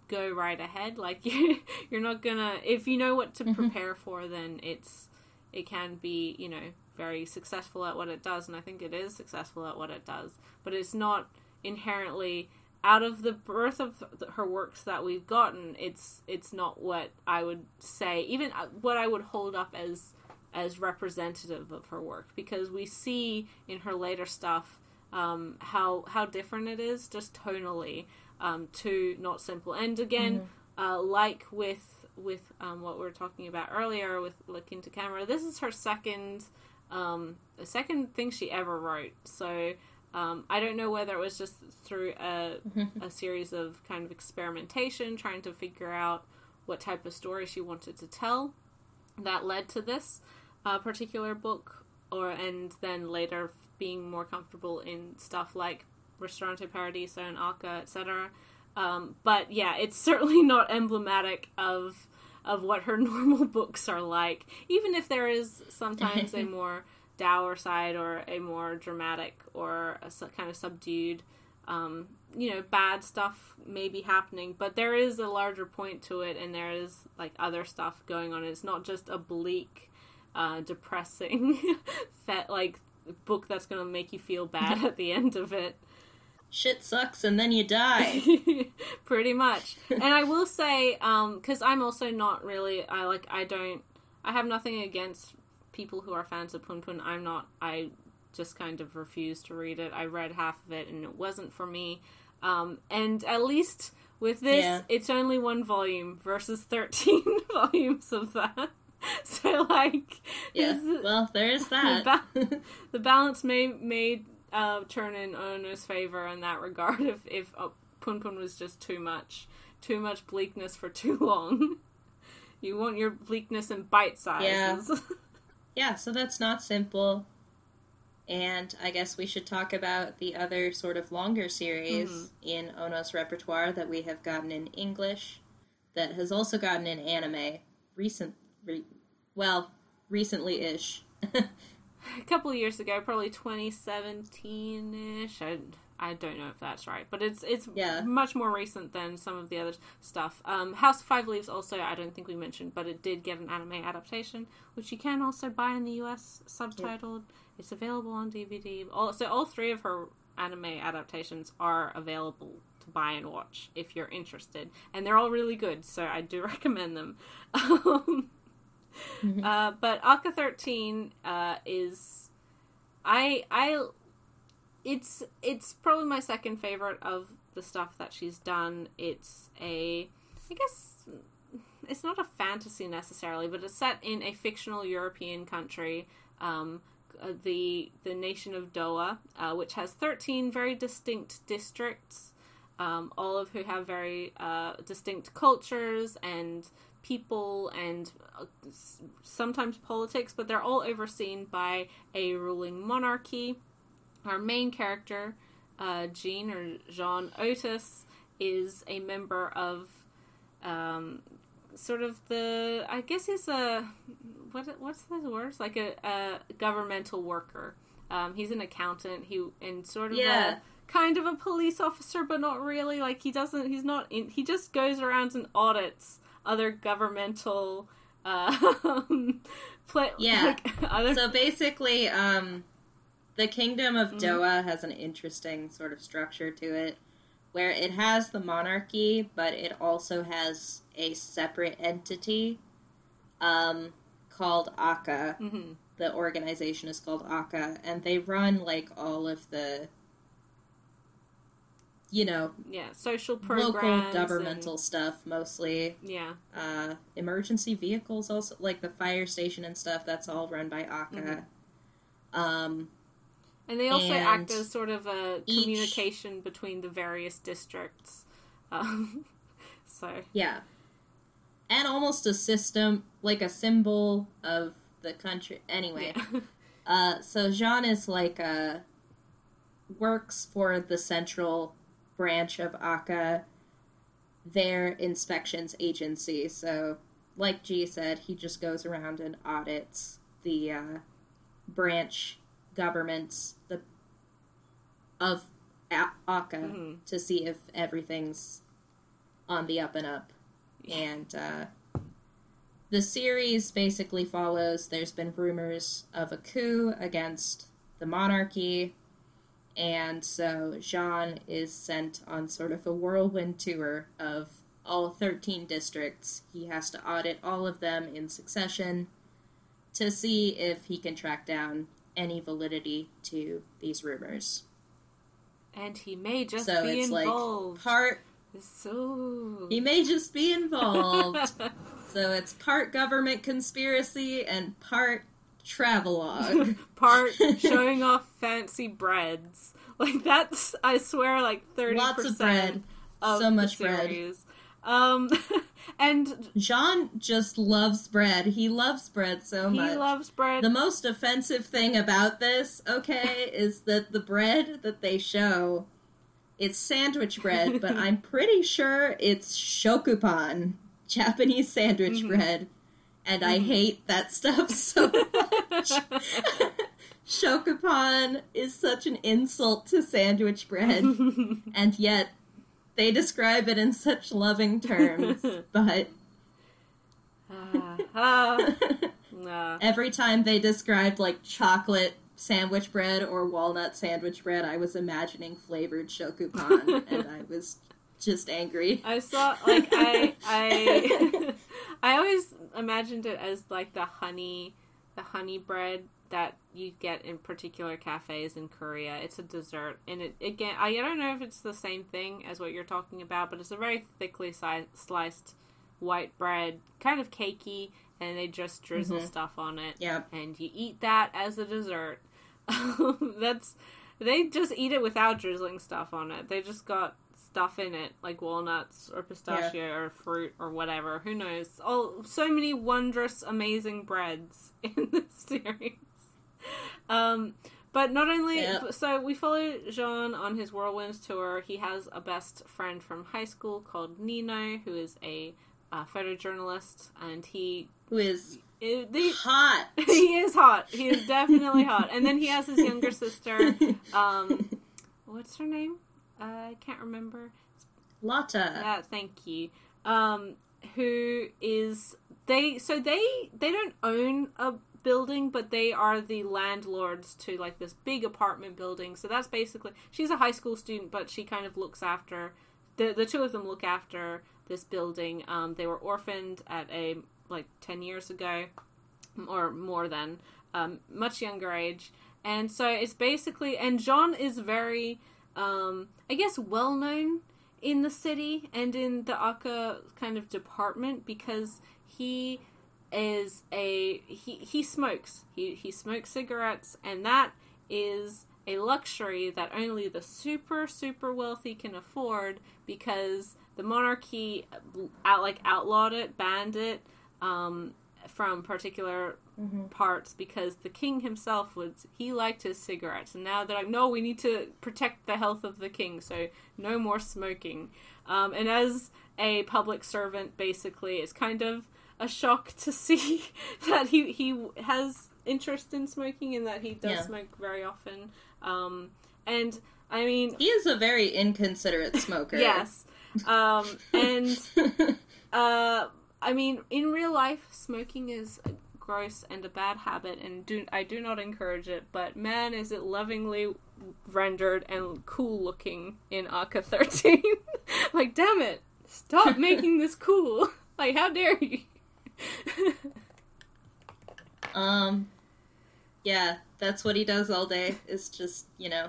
go right ahead. <laughs> Like you're not gonna if you know what to Mhm. prepare for, then it's it can be you know very successful at what it does, and I think it is successful at what it does. But it's not inherently out of the birth of her works that we've gotten. It's it's not what I would say, even uh, what I would hold up as as representative of her work, because we see in her later stuff um, how how different it is just tonally um, to not simple. And again, uh, like with with um, what we were talking about earlier with La Quinta Camera, this is her second um, the second thing she ever wrote. So um, I don't know whether it was just through a, a series of kind of experimentation, trying to figure out what type of story she wanted to tell that led to this uh, particular book, or and then later being more comfortable in stuff like Ristorante Paradiso and ACCA, etc. Um, but yeah, it's <laughs> certainly not emblematic of of what her <laughs> normal books are like. Even if there is sometimes a <laughs> more dour side or a more dramatic or a su- kind of subdued, um, you know, bad stuff may be happening, but there is a larger point to it, and there is like other stuff going on. It's not just a bleak, uh, depressing, fet like book that's going to make you feel bad at the end of it. Shit sucks, and then you die. <laughs> pretty much and i will say um because i'm also not really i like i don't i have nothing against people who are fans of pun pun i'm not i just kind of refuse to read it i read half of it and it wasn't for me um and at least with this Yeah. it's only one volume versus 13 <laughs> volumes of that <laughs> so like yeah. Well, there's <laughs> that. Ba- <laughs> the balance may may uh, turn in Ono's favor in that regard if if uh, Pun Pun was just too much, too much bleakness for too long. you want your bleakness in bite sizes. yeah, so that's not simple. And I guess we should talk about the other sort of longer series Mm-hmm. in Ono's repertoire that we have gotten in English, that has also gotten in anime recent, re, well, recently ish. a couple of years ago, probably 2017 ish. I, I don't know if that's right, but it's it's Yeah. much more recent than some of the other stuff. Um, House of Five Leaves also I don't think we mentioned, but it did get an anime adaptation, which you can also buy in the U.S. subtitled. It's available on DVD. All, so all three of her anime adaptations are available to buy and watch if you're interested, and they're all really good. So I do <laughs> recommend them. Um, uh, but ACCA thirteen uh, is I I it's it's probably my second favorite of the stuff that she's done. It's a I guess it's not a fantasy necessarily, but it's set in a fictional European country, um, uh, the the nation of Dowa, uh, which has thirteen very distinct districts, um, all of who have very uh, distinct cultures and people and uh, sometimes politics, but they're all overseen by a ruling monarchy. Our main character, uh, Jean or Jean Otus, is a member of um, sort of the I guess he's a what what's the words like a, a governmental worker. Um, he's an accountant. He and sort of Yeah. a kind of a police officer, but not really. Like he doesn't. He's not. In, he just goes around and audits other governmental. <laughs> Uh, play, Yeah. like, other so basically, um, the kingdom of Dowa has an interesting sort of structure to it, where it has the monarchy, but it also has a separate entity, um, called ACCA. Mhm. The organization is called ACCA, and they run like all of the, you know, yeah social programs local and- governmental stuff mostly. yeah uh, emergency vehicles also like the fire station and stuff that's all run by ACCA Mhm. um And they also act as sort of a each- communication between the various districts. Um, <laughs> so Yeah. And almost a system, like a symbol of the country. Anyway, yeah. <laughs> uh, so Jean is like a works for the central branch of ACCA, their inspections agency. So, like G said, he just goes around and audits the uh, branch governments the of ACCA Mhm. to see if everything's on the up and up. And uh, the series basically follows there's been rumors of a coup against the monarchy. And so Jean is sent on sort of a whirlwind tour of all 13 districts. He has to audit all of them in succession to see if he can track down any validity to these rumors. and he may just be involved. so be it's involved. like part so he may just be involved. <laughs> so it's part government conspiracy and part travelogue. <laughs> part <laughs> showing off fancy breads. Like that's I swear like thirty Lots of percent bread. of So much bread. series. Um, <laughs> and John just loves bread. He loves bread so he much. He loves bread. the most offensive thing about this, okay, is that the bread that they show it's sandwich bread, but I'm pretty sure it's shokupan, Japanese sandwich Mhm. bread. And I Mhm. hate that <laughs> stuff so much. <laughs> Shokupan is such an insult to sandwich bread, <laughs> and yet they describe it in such loving terms. But Ah, ah, nah. every time they described like chocolate sandwich bread or walnut sandwich bread, I was imagining flavored shokupan, and I was just angry. I saw like I I I always imagined it as like the honey the honey bread that you get in particular cafes in Korea. It's a dessert and it again I don't know if it's the same thing as what you're talking about, but it's a very thickly si- sliced white bread, kind of cakey, and they just drizzle Mhm. stuff on it Yep. and you eat that as a dessert. <laughs> That's they just eat it without drizzling stuff on it. They just got stuff in it like walnuts or pistachio or fruit or whatever. Who knows? Oh, so many wondrous, amazing breads <laughs> in this series. Um, but not only Yep. so we follow Jean on his whirlwinds tour. He has a best friend from high school called Nino, who is a uh, photojournalist, and he Who is it, they, hot? <laughs> he is hot. He is definitely hot. And then he has his younger sister. <laughs> Um, what's her name? I can't remember. Lotta. Yeah, thank you. Um, who is they? So they they don't own a building, but they are the landlords to like this big apartment building. So that's basically she's a high school student, but she kind of looks after the the two of them look after this building. Um, they were orphaned at a like ten years ago, or more than um, much younger age, and so it's basically and John is very um, I guess well known in the city and in the ACCA kind of department because he is a he he smokes. He he smokes cigarettes and that is a luxury that only the super super wealthy can afford because the monarchy out like outlawed it banned it um, from particular Mhm. parts because the king himself was he liked his cigarettes and now they're like no we need to protect the health of the king so no more smoking um, and as a public servant basically it's kind of a shock <laughs> to see <laughs> that he he has interest in smoking and that he does Yeah. smoke very often um, and i mean He is a very inconsiderate <laughs> smoker. yes um, and uh, I mean, in real life, smoking is gross and a bad habit, and do I do not encourage it. But man, is it lovingly rendered and cool looking in ACCA thirteen? <laughs> like, damn it! Stop <laughs> making this cool! <laughs> Like, how dare you? Um, yeah, that's what he does all day. Is just you know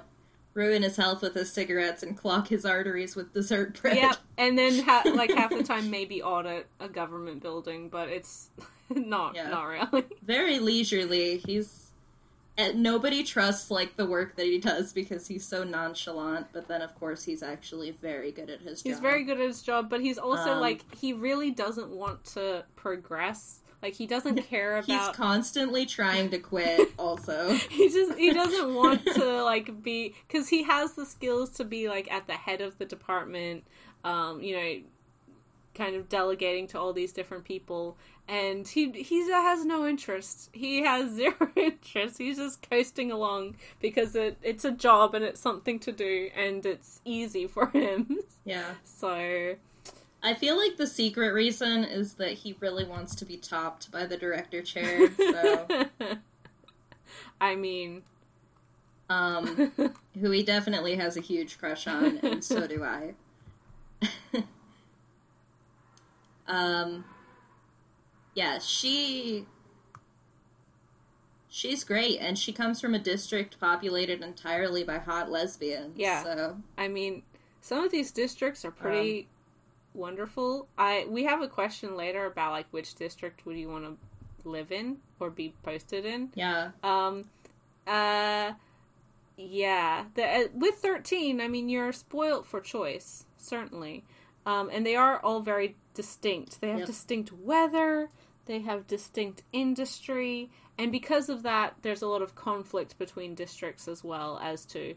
ruin his health with his cigarettes and clog his arteries with dessert bread. yep, and then ha- like half the time maybe audit a government building, but it's <laughs> not Yeah. not really. <laughs> Very leisurely. He's and nobody trusts like the work that he does because he's so nonchalant. But then, of course, he's actually very good at his job. He's very good at his job, but he's also Um, like he really doesn't want to progress. Like he doesn't <laughs> care about. He's constantly trying to quit. Also, he just he doesn't want to like be because he has the skills to be like at the head of the department um you know kind of delegating to all these different people and he he has no interest he has <laughs> zero interest he's just coasting along because it, it's a job and it's something to do and it's easy for <laughs> him yeah. so I feel like the secret reason is that he really wants to be topped by the director chair. <laughs> So, i mean um, who he definitely has a huge crush on, and so do I. um, yeah, she she's great, and she comes from a district populated entirely by hot lesbians. Yeah. so I mean, some of these districts are pretty wonderful. I we have a question later about like which district would you want to live in or be posted in. yeah, Um, uh, yeah. The, uh, with thirteen, I mean, you're spoilt for choice, certainly. Um, and they are all very distinct. They have Yep. distinct weather. They have distinct industry, and because of that, there's a lot of conflict between districts as well as to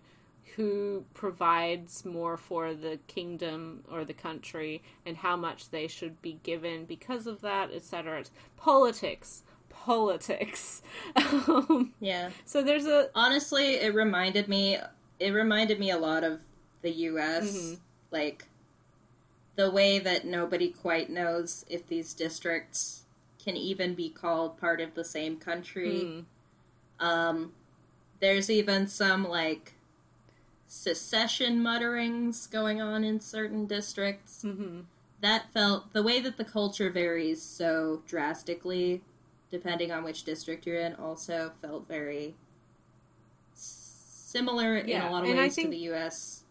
who provides more for the kingdom or the country and how much they should be given because of that, etc. It's politics, politics. <laughs> um, yeah. so there's a Honestly, it reminded me. It reminded me a lot of the U.S. Mhm. Like the way that nobody quite knows if these districts can even be called part of the same country. mm, Um, there's even some like secession mutterings going on in certain districts. mhm. That felt the way that the culture varies so drastically, depending on which district you're in. Also felt very similar in a lot of and ways think- to the U.S.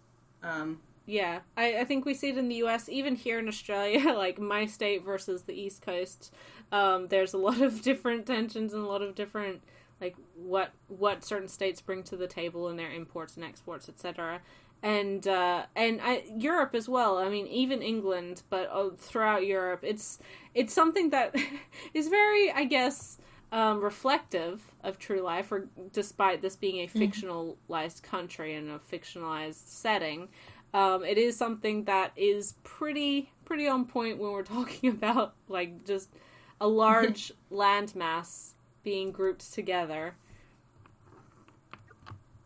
Um, Yeah, I, I think we see it in the U.S. Even here in Australia, <laughs> like my state versus the East Coast. Um, there's a lot of <laughs> different tensions and a lot of different like what what certain states bring to the table in their imports and exports, etc. And uh, and I, Europe as well. I mean, even England, but uh, throughout Europe, it's it's something that <laughs> is very, I guess, um, reflective of true life. Or despite this being a fictionalized country and a fictionalized setting, um, it is something that is pretty pretty on point when we're <laughs> talking about like just a large <laughs> landmass being grouped together.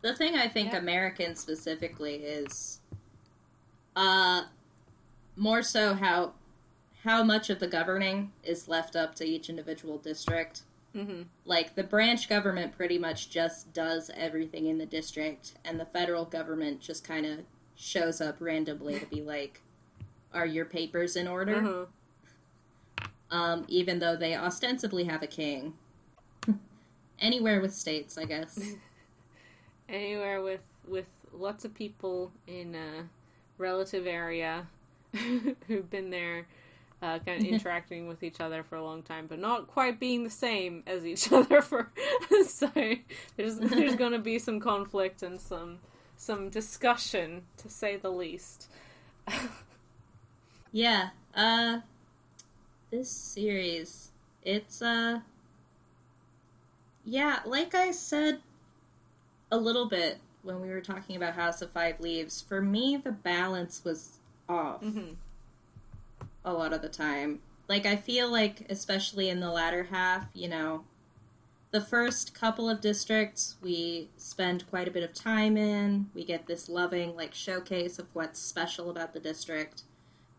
the thing I think Yeah. American specifically is, uh, more so how how much of the governing is left up to each individual district. hmm like the branch government pretty much just does everything in the district and the federal government just kind of shows up randomly to be like are your papers in order uh um, even though they ostensibly have a king <laughs> anywhere with states i guess <laughs> Anywhere with with lots of people in a relative area <laughs> who've been there. Uh, kind of interacting with each other for a long time, but not quite being the same as each other. For so there's there's going to be some conflict and some some discussion, to say the least. yeah uh this series it's uh yeah like i said a little bit when we were talking about house of five leaves for me the balance was off hmm a lot of the time. Like I feel like especially in the latter half, you know, the first couple of districts we spend quite a bit of time in. We get this loving like showcase of what's special about the district.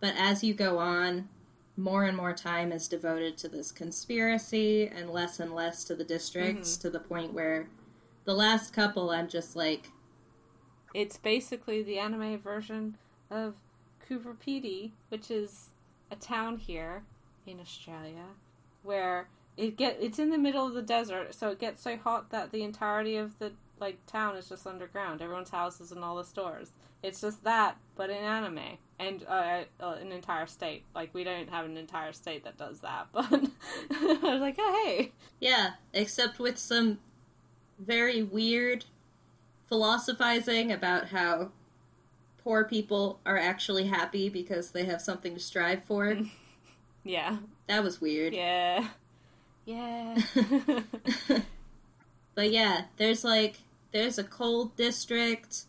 But as you go on, more and more time is devoted to this conspiracy and less and less to the districts mm-hmm. to the point where the last couple I'm just like It's basically the anime version of Coober Pedy, which is a town here in Australia where it get it's in the middle of the desert, so it gets so hot that the entirety of the like town is just underground. Everyone's houses and all the stores. It's just that, but in anime and uh, uh, an entire state. Like we don't have an entire state that does that, <laughs> but I was like, oh hey, Yeah, except with some very weird philosophizing about how poor people are actually happy because they have something to strive for. <laughs> Yeah. That was weird. Yeah. Yeah. <laughs> But yeah, there's like there's a cold district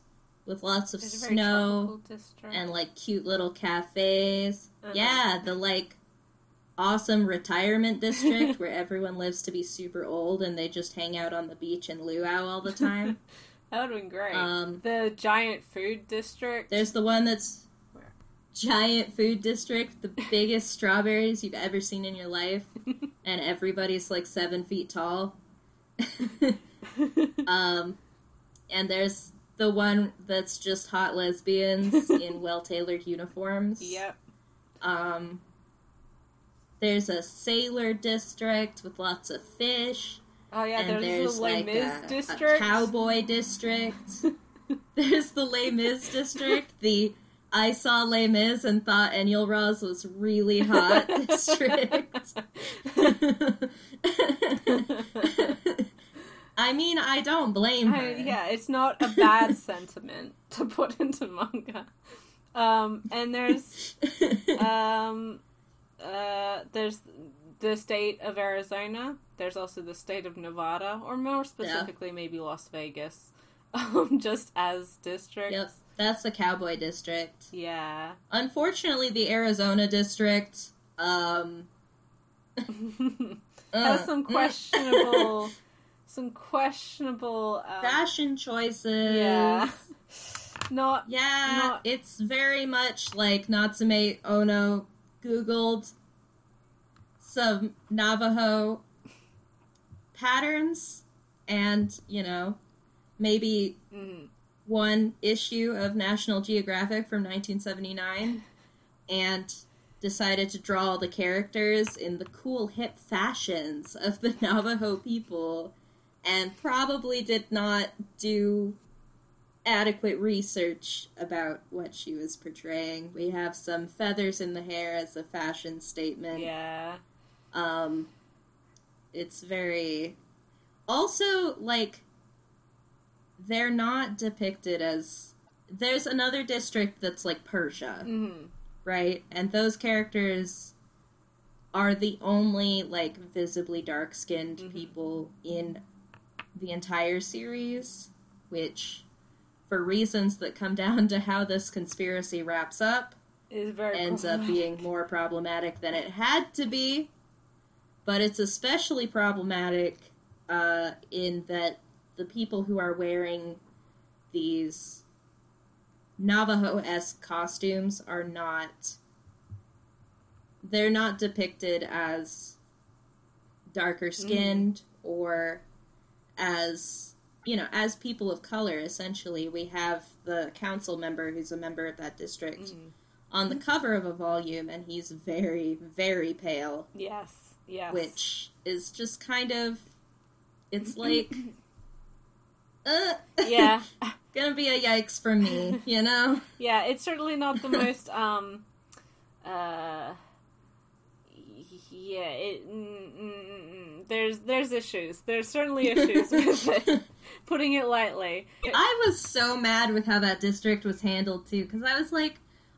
with lots of very snow and like cute little cafes. Uh-huh. Yeah, the like awesome retirement district <laughs> where everyone lives to be super old and they just hang out on the beach and luau all the time. <laughs> that would have been great. um, the giant food district. there's the one that's Where? giant food district, the <laughs> biggest strawberries you've ever seen in your life, and everybody's like seven feet tall. um, and there's the one that's just hot lesbians <laughs> in well tailored uniforms. yep. Um, there's a sailor district with lots of fish, Oh yeah, and there's, there's the like a, a district. cowboy district. <laughs> there's the Les Mis district, the I saw Les Mis and thought Enjolras was really hot <laughs> district. I mean, I don't blame her. I- yeah, it's not a bad <laughs> sentiment to put into manga. Um, and there's <laughs> um, uh, there's the state of Arizona. There's also the state of Nevada, or more specifically, maybe Las Vegas, <laughs> um, just as districts. Yep, that's the cowboy district. Yeah. Unfortunately, the Arizona district um Has uh, some questionable, some questionable. Um, fashion choices. Yeah. <laughs> Not. Yeah, Not- it's very much like Natsume Ono googled some Navajo patterns and, you know, maybe Mm, one issue of National Geographic from 1979 and decided to draw all the characters in the cool hip fashions of the <laughs> Navajo people and probably did not do adequate research about what she was portraying. We have some feathers in the hair as a fashion statement. yeah. Um, it's very. Also, like, they're not depicted as. There's another district that's like Persia, Mm, right? And those characters are the only, like, visibly dark skinned Mhm. people in the entire series, which, for reasons that come down to how this conspiracy wraps up, is very ends up being more problematic than it had to be. But it's especially problematic uh, in that the people who are wearing these Navajo esque costumes are not. They're not depicted as darker skinned or as you know as people of color essentially we have the council member who's a member of that district Mm, on the cover of a volume, and he's very, very pale, yes. Yes. which is just kind of. It's like. <laughs> Uh, Yeah. <laughs> gonna be a yikes for me, you know? <laughs> Yeah, it's certainly not the most um uh yeah, it mm, mm, mm, mm. There's there's issues. There's certainly issues with <laughs> it. Putting it lightly. I was so mad with how that district was handled too, because I was like,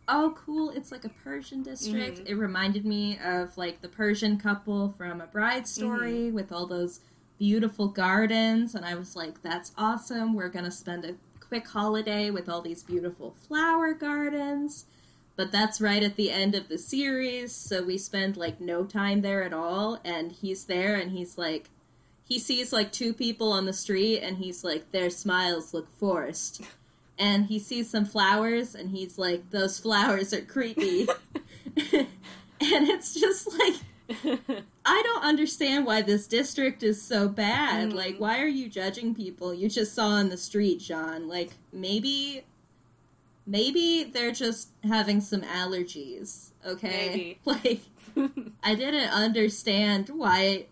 oh, cool, it's like a Persian district. Mhm. It reminded me of like the Persian couple from A Bride Story with all those beautiful gardens, and I was like, that's awesome. We're gonna spend a quick holiday with all these beautiful flower gardens. But that's right at the end of the series, so we spend like no time there at all, and he's there and he's like, he sees like two people on the street and he's like their smiles look forced. <laughs> And he sees some flowers and he's like those flowers are creepy. <laughs> <laughs> And it's just like i don't understand why this district is so bad. Mm. like why are you judging people you just saw on the street john? Like maybe maybe they're just having some allergies okay <laughs> like I didn't understand why.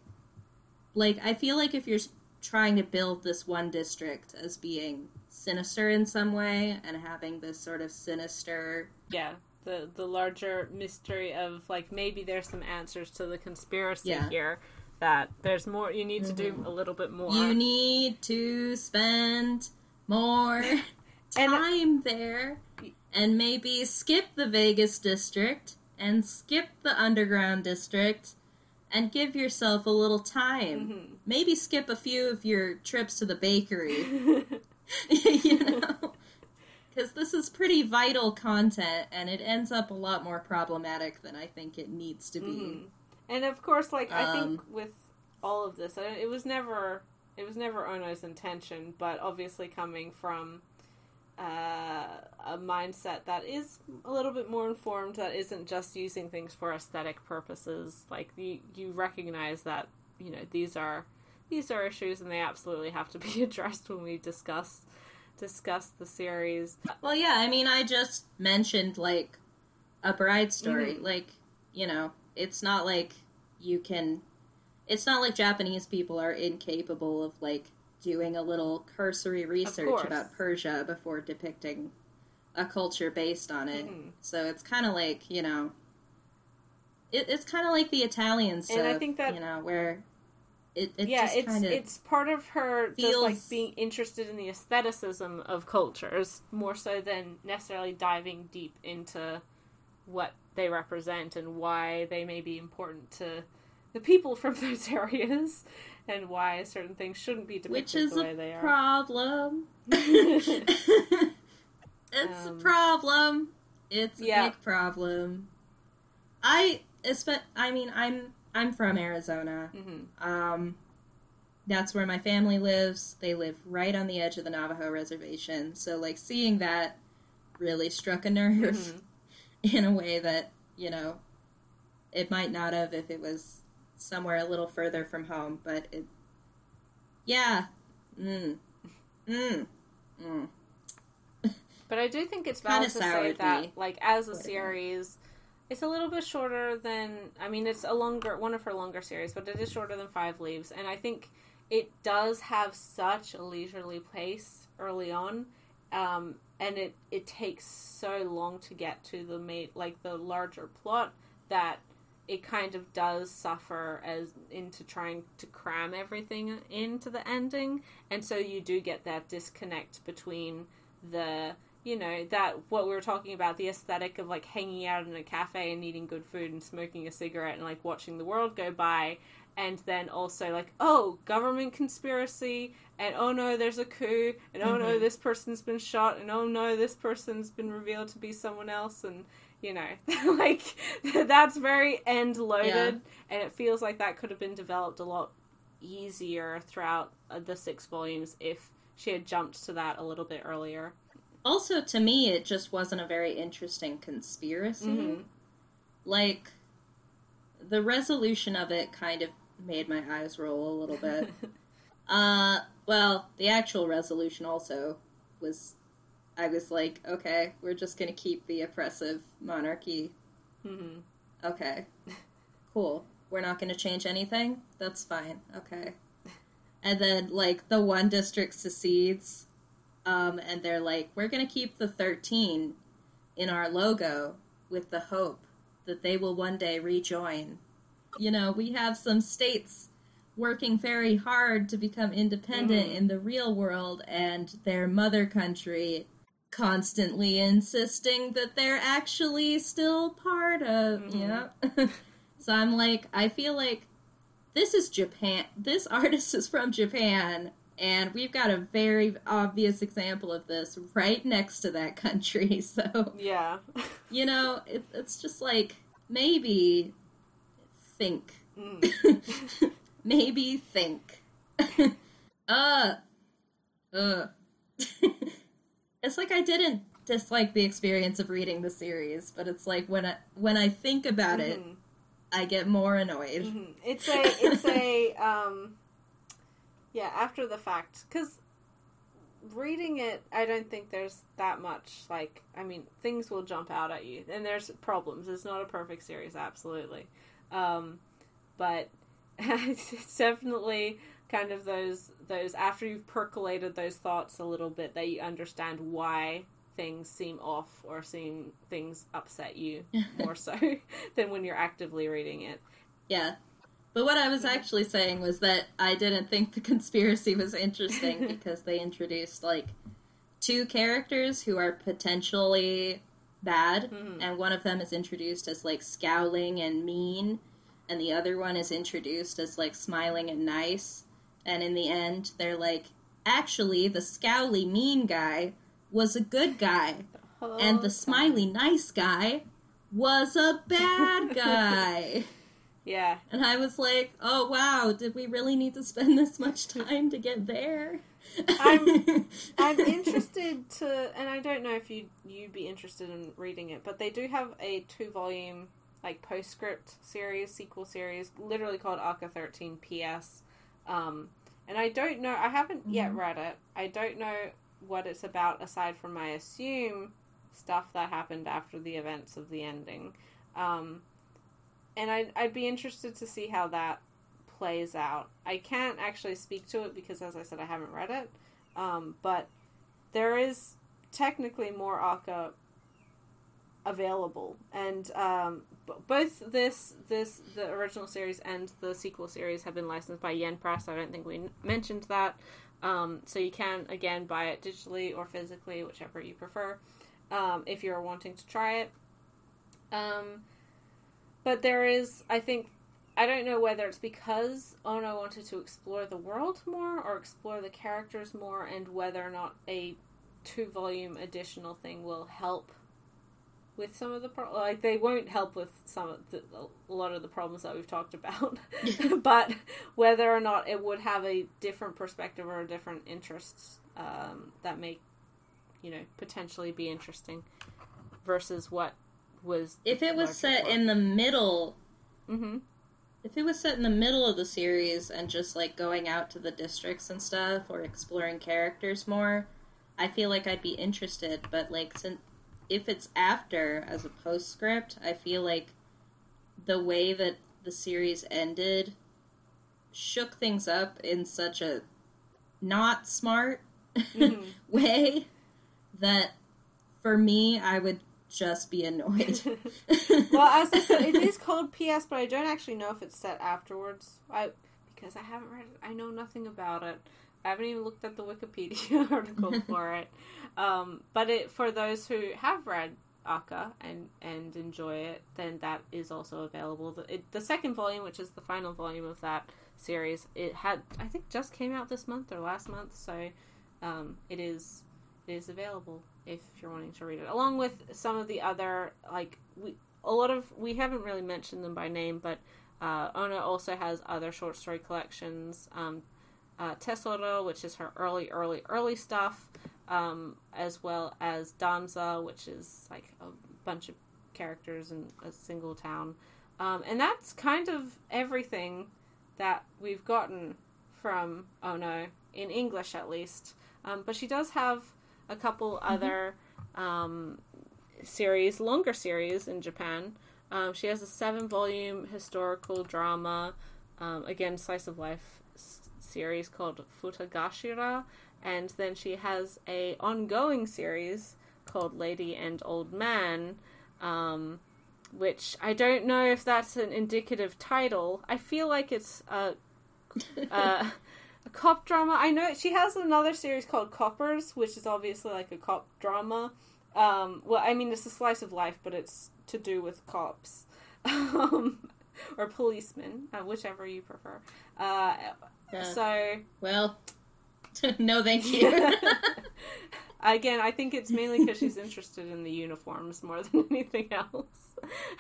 Like, I feel like if you're trying to build this one district as being sinister in some way and having this sort of sinister. yeah. The the larger mystery of like maybe there's some answers to the conspiracy Yeah. here. that. There's more. You need to do mm-hmm. a little bit more. You need to spend more <laughs> time there and maybe skip the Vegas district and skip the underground district and give yourself a little time. Mhm. Maybe skip a few of your trips to the bakery, <laughs> <laughs> you know? Because this is pretty vital content and it ends up a lot more problematic than I think it needs to be. Mhm. And of course, like I think Um, with all of this, it was never it was never Ono's intention, but obviously coming from uh, a mindset that is a little bit more informed, that isn't just using things for aesthetic purposes. Like you, you recognize that you know these are these are issues, and they absolutely have to be <laughs> addressed when we discuss discuss the series. Well, yeah, I mean, I just mentioned like a bride story. Mhm. Like, you know, it's not like you can. It's not like Japanese people are incapable of like doing a little cursory research about Persia before depicting a culture based on it. Mhm. So it's kind of like you know, it, it's kind of like the Italian stuff. And I think that- you know where it, it yeah, just it's kind of it's part of her just like feels- being interested in the aestheticism of cultures more so than necessarily diving deep into what they represent and why they may be important to the people from <laughs> those areas and why certain things shouldn't be depicted which is the way a they are. problem. <laughs> <laughs> it's Um, a problem. It's a yeah. big problem. I I mean, I'm I'm from Arizona. hmm Um, that's where my family lives. They live right on the edge of the Navajo reservation. So, like, seeing that really struck a nerve Mhm. <laughs> in a way that you know it might not have if it was somewhere a little further from home. But it, yeah, mm, mm, mm. But I do think it's valid to say that, me. like, as a series, it's a little bit shorter than. I mean, it's a longer one of her longer series, but it is shorter than Five Leaves, and I think it does have such a leisurely pace early on, um, and it it takes so long to get to the ma- like the larger plot that it kind of does suffer as into trying to cram everything into the ending. And so you do get that disconnect between the you know that what we were talking about the aesthetic of like hanging out in a cafe and eating good food and smoking a cigarette and like watching the world go by. And then also like oh government conspiracy. And oh no there's a coup. And oh no Mhm. this person's been shot. And oh no this person's been revealed to be someone else. And you know <laughs> like that's very end loaded and it feels like that could have been developed a lot easier throughout uh, the six volumes if she had jumped to that a little bit earlier Also, to me, it just wasn't a very interesting conspiracy. Mhm. Like, the resolution of it kind of made my eyes roll a little bit. <laughs> uh, well, the actual resolution also was. I was like, okay, we're just gonna keep the oppressive monarchy. Mhm. Okay. <laughs> Cool. We're not gonna change anything? That's fine. Okay. And then, like, the one district secedes, um, and they're like, we're gonna keep the 13 in our logo with the hope that they will one day rejoin. You know, we have some states working very hard to become independent Mhm. in the real world, and their mother country constantly insisting that they're actually still part of, Mhm. you know? so I'm like, I feel like this is Japan. This <laughs> artist is from Japan, and we've got a very obvious example of this right next to that country. <laughs> So, yeah <laughs> you know, it, it's just like maybe think. Mm. maybe think. uh, uh. It's like I didn't dislike the experience of reading the series, but it's like when I when I think about it, Mhm. I get more annoyed. Mhm. It's a <laughs> it's a um yeah, after the fact cuz reading it I don't think there's that much like I mean, things will jump out at you and there's problems. It's not a perfect series absolutely. Um but <laughs> it's definitely kind of those those after you've percolated those thoughts a little bit that you understand why things seem off or seem things upset you <laughs> more so than when you're actively reading it. Yeah. But what I was actually saying was that I didn't think the <laughs> conspiracy was interesting <laughs> because they introduced like two characters who are potentially bad, Mhm. and one of them is introduced as like scowling and mean, and the other one is introduced as like smiling and nice. And in the end, they're like, actually, the scowly mean guy was a good guy, and the smiley nice guy was a bad <laughs> guy. Yeah. And I was like, oh wow, did we really need to spend this much time to get there? I'm- <laughs> I'm interested to, and I don't know if you you'd be interested in reading it, but they do have a two volume like postscript series, sequel series, literally called ACCA Thirteen PS. Um, and I don't know, I haven't yet Mhm. read it. I don't know what it's about aside from I assume stuff that happened after the events of the ending. Um, and I'd, I'd be interested to see how that plays out. I can't actually speak to it because, as I said, I haven't read it. Um, but there is technically more ACCA available, and um, both this this the original series and the sequel series have been licensed by Yen Press. I don't think we mentioned that. Um, so you can again buy it digitally or physically, whichever you prefer, um, if you're wanting to try it. Um, but there is, I think, I don't know whether it's because Ono wanted to explore the world more or explore the characters more, and whether or not a two volume additional thing will help with some of the pro- like they won't help with some of the, a lot of the problems that we've talked about. <laughs> But whether or not it would have a different perspective or a different interests um, that may you know potentially be interesting versus what was if it was set in the middle, mm-hmm. If it was set in the middle of the series and just like going out to the districts and stuff or exploring characters more, I feel like I'd be interested. But like, since if it's after as a postscript, I feel like the way that the series ended shook things up in such a not smart Mhm. <laughs> way that for me, I would just be annoyed. <laughs> well, as I said, it <laughs> is called PS, but I don't actually know if it's set afterwards. I because I haven't read it. I know nothing about it. I haven't even looked at the Wikipedia <laughs> article <laughs> for it. Um, but it for those who have read ACCA and and enjoy it, then that is also available. The, it, the second volume, which is the final volume of that series, it had I think just came out this month or last month, so um, it is it is available if you're wanting to read it, along with some of the other like we a lot of we haven't really mentioned them by name, but uh, Ono also has other short story collections. Um, uh, Tesoro, which is her early, early, early stuff, um, as well as Danza, which is like a bunch of characters in a single town. Um, and that's kind of everything that we've gotten from Ono, in English at least. Um, but she does have a couple other um, series, longer series in Japan. Um, she has a seven volume historical drama, um, again, slice of life series called Futagashira. And then she has a ongoing series called Lady and Old Man, um, which I don't know if that's an indicative title. I feel like it's a <laughs> uh, a cop drama. I know she has another series called Coppers, which is obviously like a cop drama. Um, well, I mean, it's a slice of life, but it's to do with cops <laughs> um, or policemen, uh, whichever you prefer. Uh, Yeah. So, well, <laughs> no, thank you. <laughs> again, I think it's mainly because she's <laughs> interested in the uniforms more than anything else.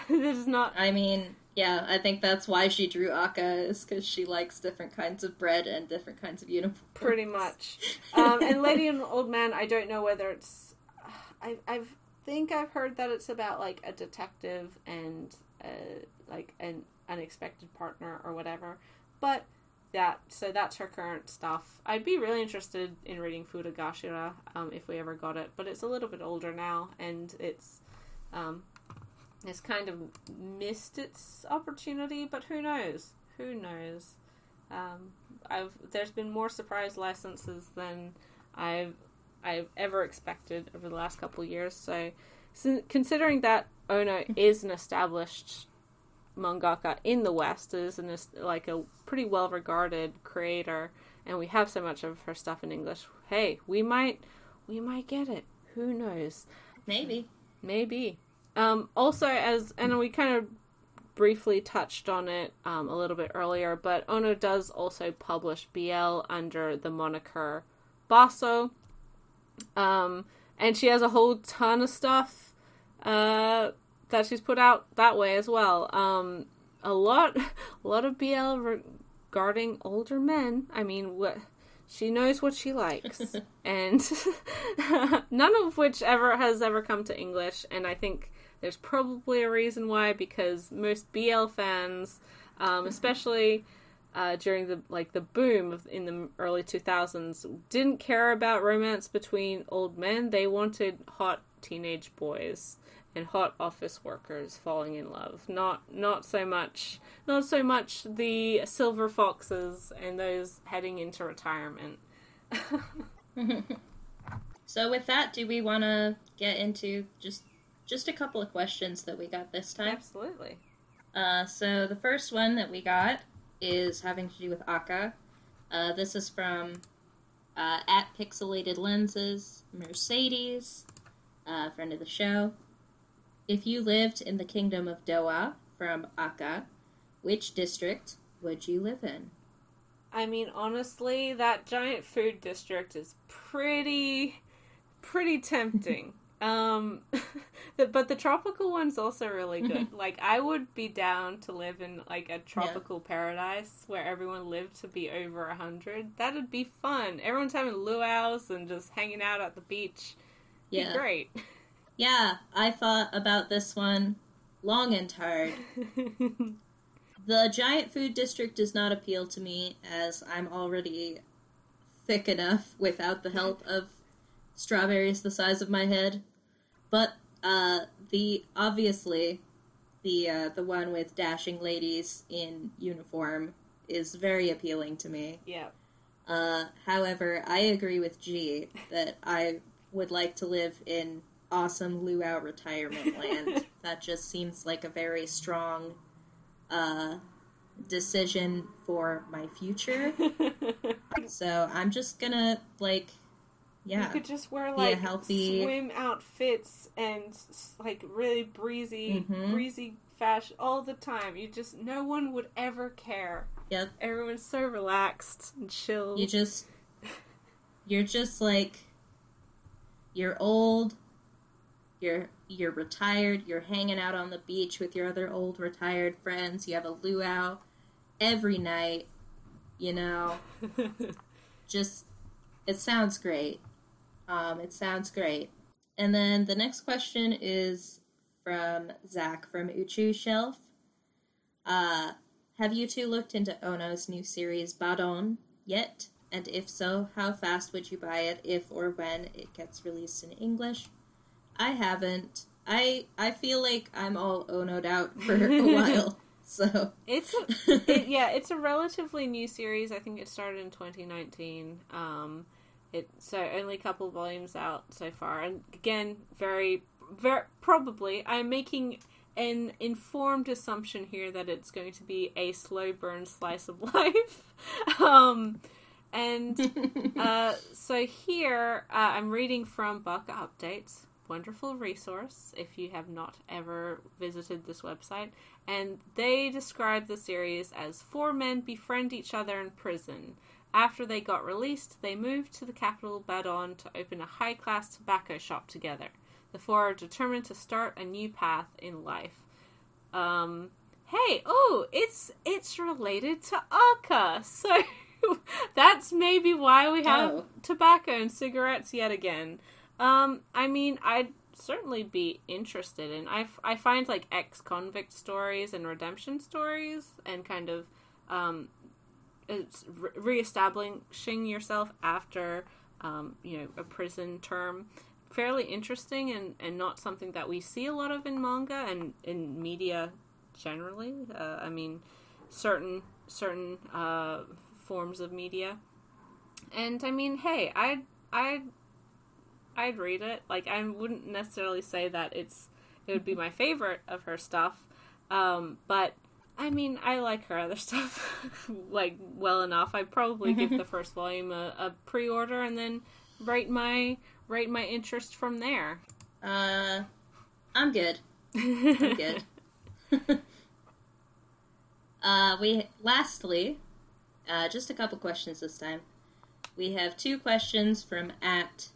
this is not I mean, yeah, I think that's why she drew ACCA is because she likes different kinds of bread and different kinds of uniforms. pretty much. Um, and Lady and Old Man, I don't know whether it's. <sighs> I I think I've heard that it's about like a detective and uh, like an unexpected partner or whatever, but that so that's her current stuff. I'd be really interested in reading Futagashira um, if we ever got it, but it's a little bit older now and it's um, it's kind of missed its opportunity. But who knows? Who knows? Um, I've there's been more surprise licenses than I've I've ever expected over the last couple years. So, considering that Ono is an established mangaka in the West, is an, like a pretty well regarded creator, and we have so much of her stuff in English. Hey, we might we might get it. Who knows? Maybe. Maybe. Um, also, as and we kind of briefly touched on it um, a little bit earlier, but Ono does also publish BL under the moniker Basso. Um, and she has a whole ton of stuff uh, that she's put out that way as well. Um, a lot, <laughs> a lot of BL regarding older men. I mean, what she knows what she likes, <laughs> and <laughs> none of which ever has ever come to English. And I think there's probably a reason why, because most BL fans, um, especially uh, during the like the boom of, in the early 2000s, didn't care about romance between old men. They wanted hot teenage boys and hot office workers falling in love. Not not so much not so much the silver foxes and those heading into retirement. <laughs> so with that, do we want to get into just just a couple of questions that we got this time. Absolutely. Uh, so the first one that we got is having to do with ACCA. Uh, this is from uh, at Pixelated Lenses Mercedes, uh, friend of the show. If you lived in the kingdom of Dowa from ACCA, which district would you live in? I mean, honestly, that giant food district is pretty, pretty tempting. <laughs> Um, <laughs> but the tropical one's also really good. <laughs> Like I would be down to live in like a tropical yeah. paradise where everyone lived to be over a hundred. That'd be fun. Everyone's having luau's and just hanging out at the beach. Yeah, be great. Yeah, I thought about this one long and hard. <laughs> the giant food district does not appeal to me as I'm already thick enough without the help of strawberries the size of my head. But uh, the obviously the uh, the one with dashing ladies in uniform is very appealing to me. Yeah. Uh, however, I agree with G that I would like to live in awesome luau retirement land. <laughs> that just seems like a very strong uh, decision for my future. <laughs> so I'm just gonna like yeah. You could just wear like healthy swim outfits and like really breezy, mm-hmm. breezy fashion all the time. You just no one would ever care. Yep. Everyone's so relaxed and chill. You just you're just like you're old. You're you're retired. You're hanging out on the beach with your other old retired friends. You have a luau every night. You know, <laughs> just it sounds great. Um, it sounds great. And then the next question is from Zach from Uchu Shelf. Uh, have you two looked into Ono's new series Badon yet? And if so, how fast would you buy it if or when it gets released in English? I haven't. I I feel like I'm all Onoed out for <laughs> a while. So it's a, <laughs> it, yeah, it's a relatively new series. I think it started in 2019. Um, it so only a couple volumes out so far, and again, very, very probably I'm making an informed assumption here that it's going to be a slow burn slice of <laughs> life. um, and uh, so here uh, I'm reading from Baka Updates, wonderful resource if you have not ever visited this website. And they describe the series as four men befriend each other in prison. After they got released, they moved to the capital Badon to open a high class tobacco shop together. The four are determined to start a new path in life. Um, hey, oh, it's it's related to ACCA, so <laughs> that's maybe why we have oh. tobacco and cigarettes yet again. Um, I mean, I'd certainly be interested in. I, I find like ex convict stories and redemption stories and kind of um, it's re- reestablishing yourself after um, you know a prison term fairly interesting and, and not something that we see a lot of in manga and in media generally uh, i mean certain certain uh, forms of media and i mean hey i'd i'd i'd read it like i wouldn't necessarily say that it's it would be my favorite of her stuff um, but I mean, I like her other <laughs> stuff like well enough. I'd probably give the <laughs> first volume a, a pre-order and then rate my rate my interest from there. Uh, I'm good. I'm good. <laughs> uh, we lastly, uh, just a couple questions this time. We have two questions from at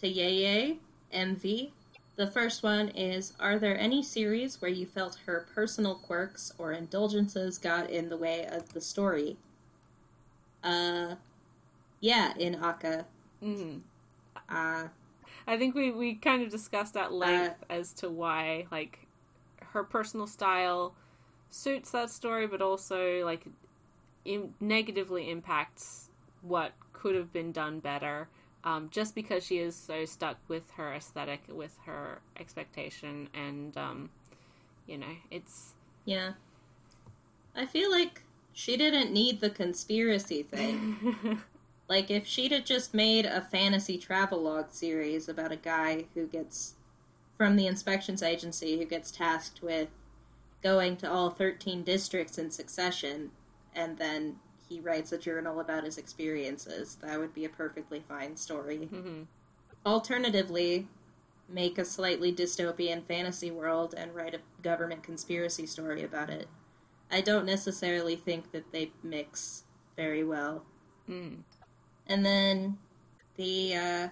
Tayeye MV. The first one is Are there any series where you felt her personal quirks or indulgences got in the way of the story? Uh, yeah, in ACCA. Mm. Uh, I think we, we kind of discussed at length uh, as to why, like, her personal style suits that story, but also, like, Im- negatively impacts what could have been done better um, just because she is so stuck with her aesthetic, with her expectation, and um, you know, it's yeah. I feel like she didn't need the conspiracy thing. <laughs> like if she'd have just made a fantasy travelogue series about a guy who gets from the inspections agency who gets tasked with going to all 13 districts in succession and then he writes a journal about his experiences. That would be a perfectly fine story. Mm-hmm. Alternatively, make a slightly dystopian fantasy world and write a government conspiracy story about it. I don't necessarily think that they mix very well. Mm. And then the uh,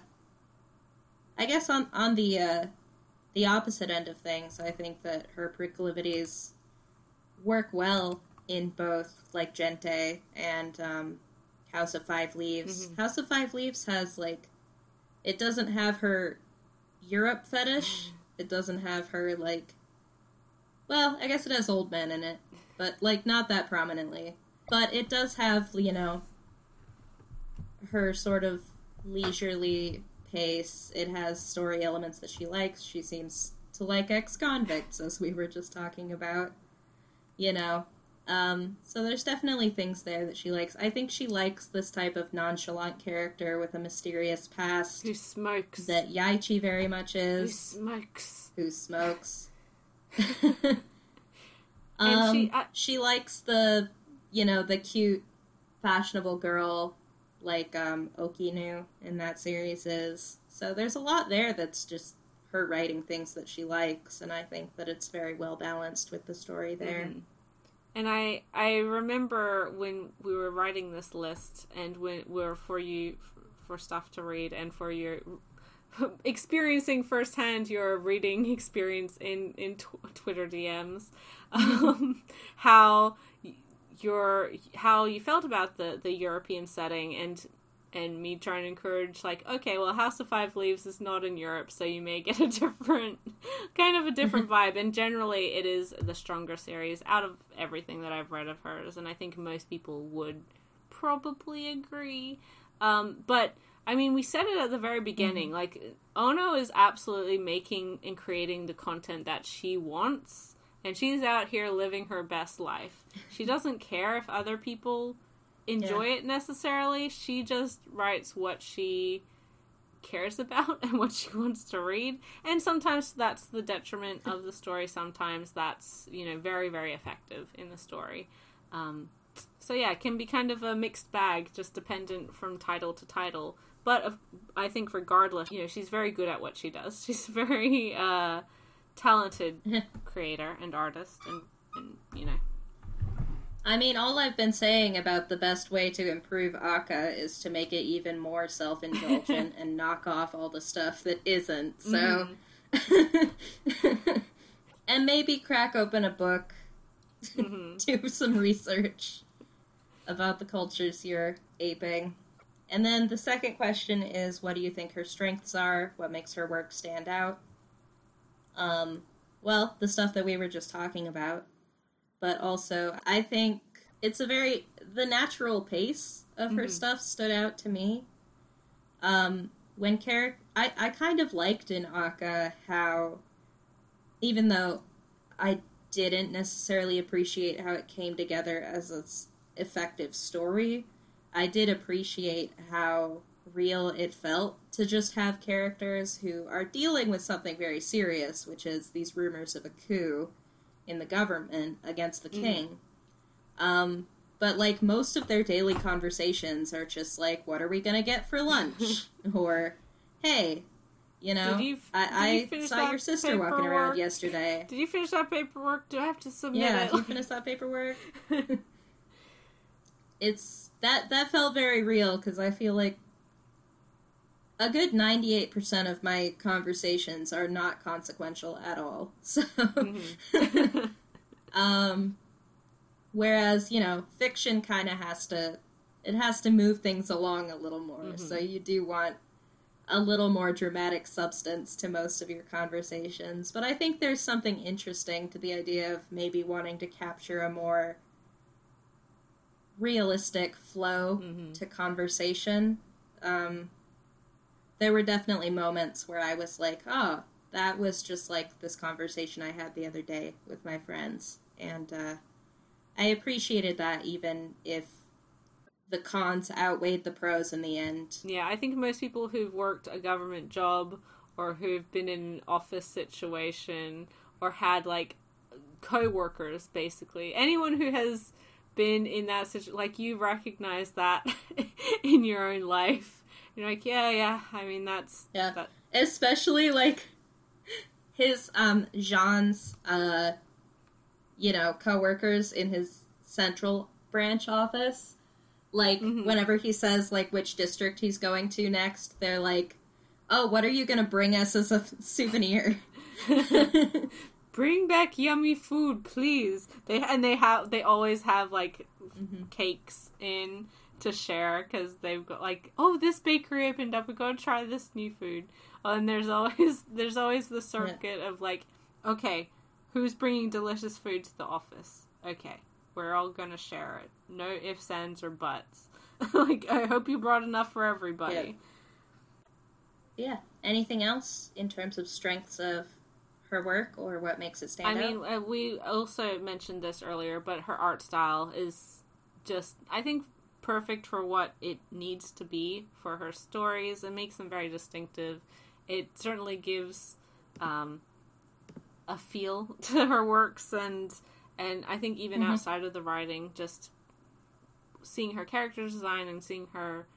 I guess on on the uh, the opposite end of things, I think that her proclivities work well in both like Gente and um, House of Five Leaves. Mm-hmm. House of Five Leaves has like it doesn't have her Europe fetish. it doesn't have her like well, I guess it has old men in it, but like not that prominently. But it does have, you know, her sort of leisurely pace. It has story elements that she likes. She seems to like ex convicts, as we were just talking about. You know, um, so there's definitely things there that she likes. I think she likes this type of nonchalant character with a mysterious past. Who smokes. That Yaichi very much is. Who smokes. Who smokes. <laughs> um, she, I... she likes the, you know, the cute, fashionable girl like um, Okinu in that series is. So there's a lot there that's just her writing things that she likes, and I think that it's very well balanced with the story there. Mm-hmm. And I I remember when we were writing this list and when we were for you for stuff to read and for your <laughs> experiencing firsthand your reading experience in in tw- Twitter DMs, <laughs> um, how your how you felt about the the European setting and and me trying to encourage like okay well house of five leaves is not in europe so you may get a <laughs> different kind of a different <laughs> vibe. And generally it is the stronger series out of everything that i've read of hers and i think most people would probably agree. Um, but i mean we said it at the very beginning mm-hmm. like ono is absolutely making and creating the content that she wants and she's out here living her best life. She doesn't care if other people enjoy yeah. it necessarily. She just writes what she cares about <laughs> and what she wants to read. And sometimes that's the detriment of the story. Sometimes that's, you know, very, very effective in the story. Um, so yeah, it can be kind of a mixed bag, just dependent from title to title. But uh, I think regardless, you know, she's very good at what she does. <laughs> She's a very uh, talented <laughs> creator and artist, and, and you know, I mean, all I've been saying about the best way to improve ACCA is to make it even more self indulgent <laughs> and knock off all the stuff that isn't. So. Mm-hmm. <laughs> and maybe crack open a book, mm-hmm. <laughs> do some research about the cultures you're aping. And then the second question is what do you think her strengths are? What makes her work stand out? Um, well, the stuff that we were just talking about but also I think it's a very the natural pace of her mm-hmm. stuff stood out to me. Um, when character, I I kind of liked in ACCA how, even though I didn't necessarily appreciate how it came together as an effective story, I did appreciate how real it felt to just have characters who are dealing with something very serious, which is these rumors of a coup in the government against the mm-hmm. king. Um, but like most of their daily conversations are just like, "What are we gonna get for lunch?" <laughs> or, "Hey, you know, Did you- I, you I saw your sister walking around yesterday." Did you finish that paperwork? Do I have to submit Yeah, it? did you finish that paperwork? <laughs> it's that that felt very real because I feel like a good ninety eight percent of my conversations are not consequential at all. <laughs> So, Mhm. <laughs> um, whereas you know, fiction kind of has to it has to move things along a little more. Mhm. So you do want a little more dramatic substance to most of your conversations. But I think there's something interesting to the idea of maybe wanting to capture a more realistic flow Mhm. to conversation. Um, there were definitely moments where I was like, oh, that was just like this conversation I had the other day with my friends. And uh, I appreciated that even if the cons outweighed the pros in the end. Yeah, I think most people who've worked a government job or who've been in an office situation or had like co-workers basically anyone who has been in that situation like you recognize that <laughs> in your own life you're like yeah yeah i mean that's Yeah. that, especially like his um Jean's uh you know coworkers in his central branch office like Mhm. whenever he says like which district he's going to next they're like oh what are you going to bring us as a souvenir <laughs> bring back yummy food please they and they have they always have like Mhm. cakes in to share because they've got like oh this bakery opened up we gotta try this new food. Oh, and there's <laughs> always there's always the circuit of like okay who's bringing delicious food to the office? Okay we're all gonna share it. No ifs ands or buts. <laughs> Like i hope you brought enough for everybody. Yeah. Anything else in terms of strengths of her work or what makes it stand I mean, uh, we also mentioned this earlier, but her art style is just, I think, perfect for what it needs to be for her stories. It makes them very distinctive. It certainly gives um, a feel <laughs> to her works, and and I think even Mhm. outside of the writing, just seeing her character design and seeing her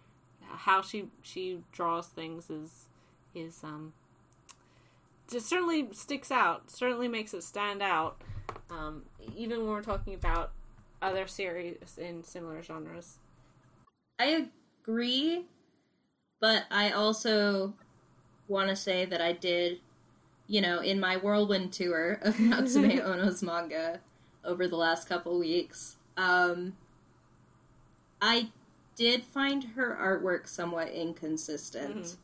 how she she draws things is is um just certainly sticks out certainly makes it stand out um even when we're talking about other series in similar genres I agree, but I also want to say that I did, you know, in my whirlwind tour <laughs> of Natsume <laughs> Ono's manga over the last couple weeks, um, I did find her artwork somewhat inconsistent. Mhm.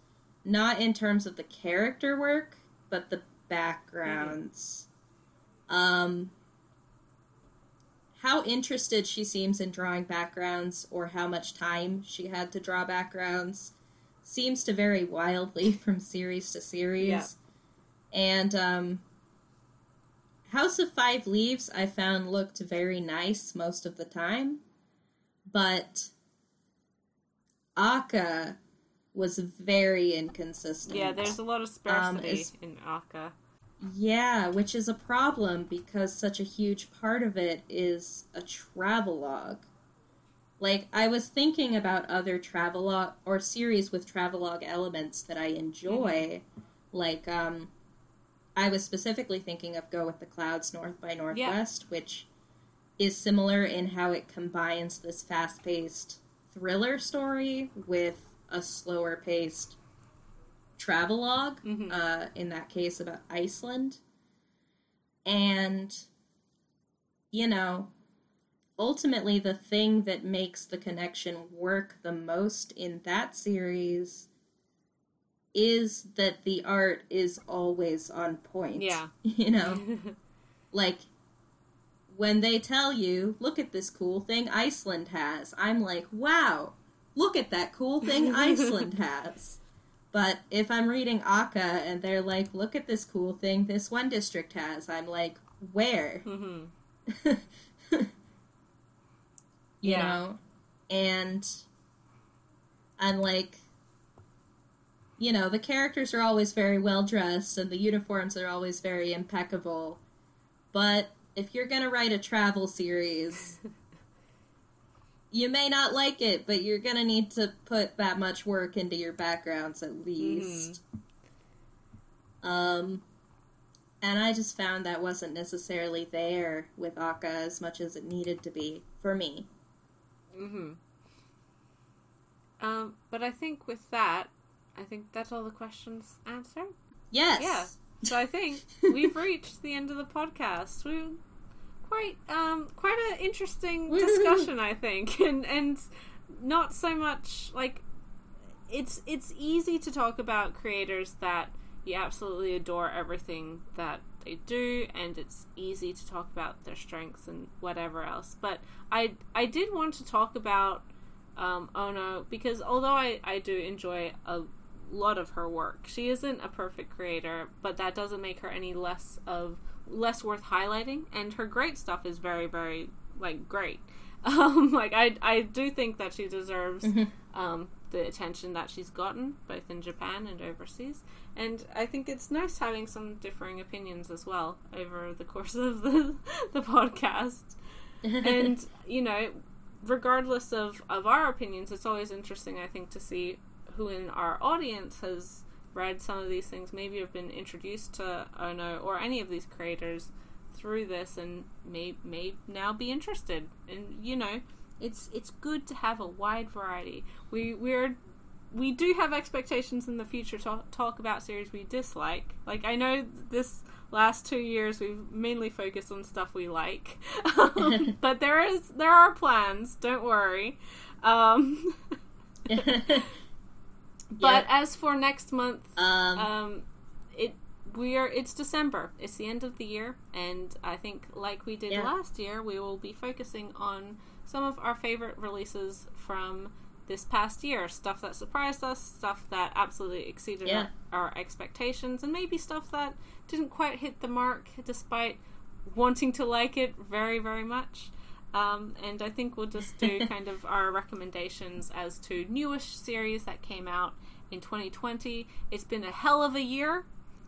Not in terms of the character work, but the backgrounds. Um, how interested she seems in drawing backgrounds or how much time she had to draw backgrounds seems to vary wildly <laughs> from series to series. Yeah. And um, House of Five Leaves I found looked very nice most of the time, but ACCA was very inconsistent. yeah there's a lot of sparsity is- in ACCA Yeah, which is a problem because such a huge part of it is a travelogue. Like, I was thinking about other travelogue or series with travelogue elements that I enjoy. Like, um, I was specifically thinking of Go with the Clouds North by Northwest, which is similar in how it combines this fast paced thriller story with a slower paced travelogue, Mhm. uh, in that case about Iceland. And, you know, ultimately the thing that makes the connection work the most in that series is that the art is always on point. yeah <laughs> You know, <laughs> like when they tell you, look at this cool thing Iceland has, I'm like, wow, look at that cool thing <laughs> Iceland has. But if I'm reading ACCA and they're like, look at this cool thing this one district has, I'm like, where? <laughs> hmm you Yeah. know and i'm like you know the characters are always very well dressed and the uniforms are always very impeccable but if you're gonna write a travel series <laughs> you may not like it, but you're gonna need to put that much work into your backgrounds at least. Um, and I just found that wasn't necessarily there with ACCA as much as it needed to be for me. Mm-hmm. Um, but I think with that, I think that's all the questions answered. Yes. Yeah. So I think <laughs> we've reached the end of the podcast. We quite um quite an interesting <laughs> discussion, I think, <laughs> and and not so much like it's it's easy to talk about creators that you absolutely adore everything that they do and it's easy to talk about their strengths and whatever else. But i i did want to talk about um, ono because although I, I do enjoy a lot of her work she isn't a perfect creator but that doesn't make her any less of less worth highlighting and her great stuff is very very like great. <laughs> Um like i i do think that she deserves um the attention that she's gotten both in japan and overseas. And i think it's nice having some differing opinions as well over the course of the <laughs> the podcast. <laughs> And you know regardless of of our opinions it's always interesting i think to see who in our audience has read some of these things maybe have been introduced to ono or any of these creators through this and may may now be interested. And you know it's it's good to have a wide variety. We we're we do have expectations in the future to talk about series we dislike. Like i know this last two years we've mainly focused on stuff we like. Um, <laughs> <laughs> but there is there are plans don't worry. Um, <laughs> but Yep. as for next month um, um, it we are it's December. It's the end of the year, and I think like we did Yeah. last year, we will be focusing on some of our favorite releases from this past year. Stuff that surprised us, stuff that absolutely exceeded Yeah. our, our expectations, and maybe stuff that didn't quite hit the mark despite wanting to like it very very much. Um, and I think we'll just do <laughs> kind of our recommendations as to newish series that came out in 2020. It's been a hell of a year.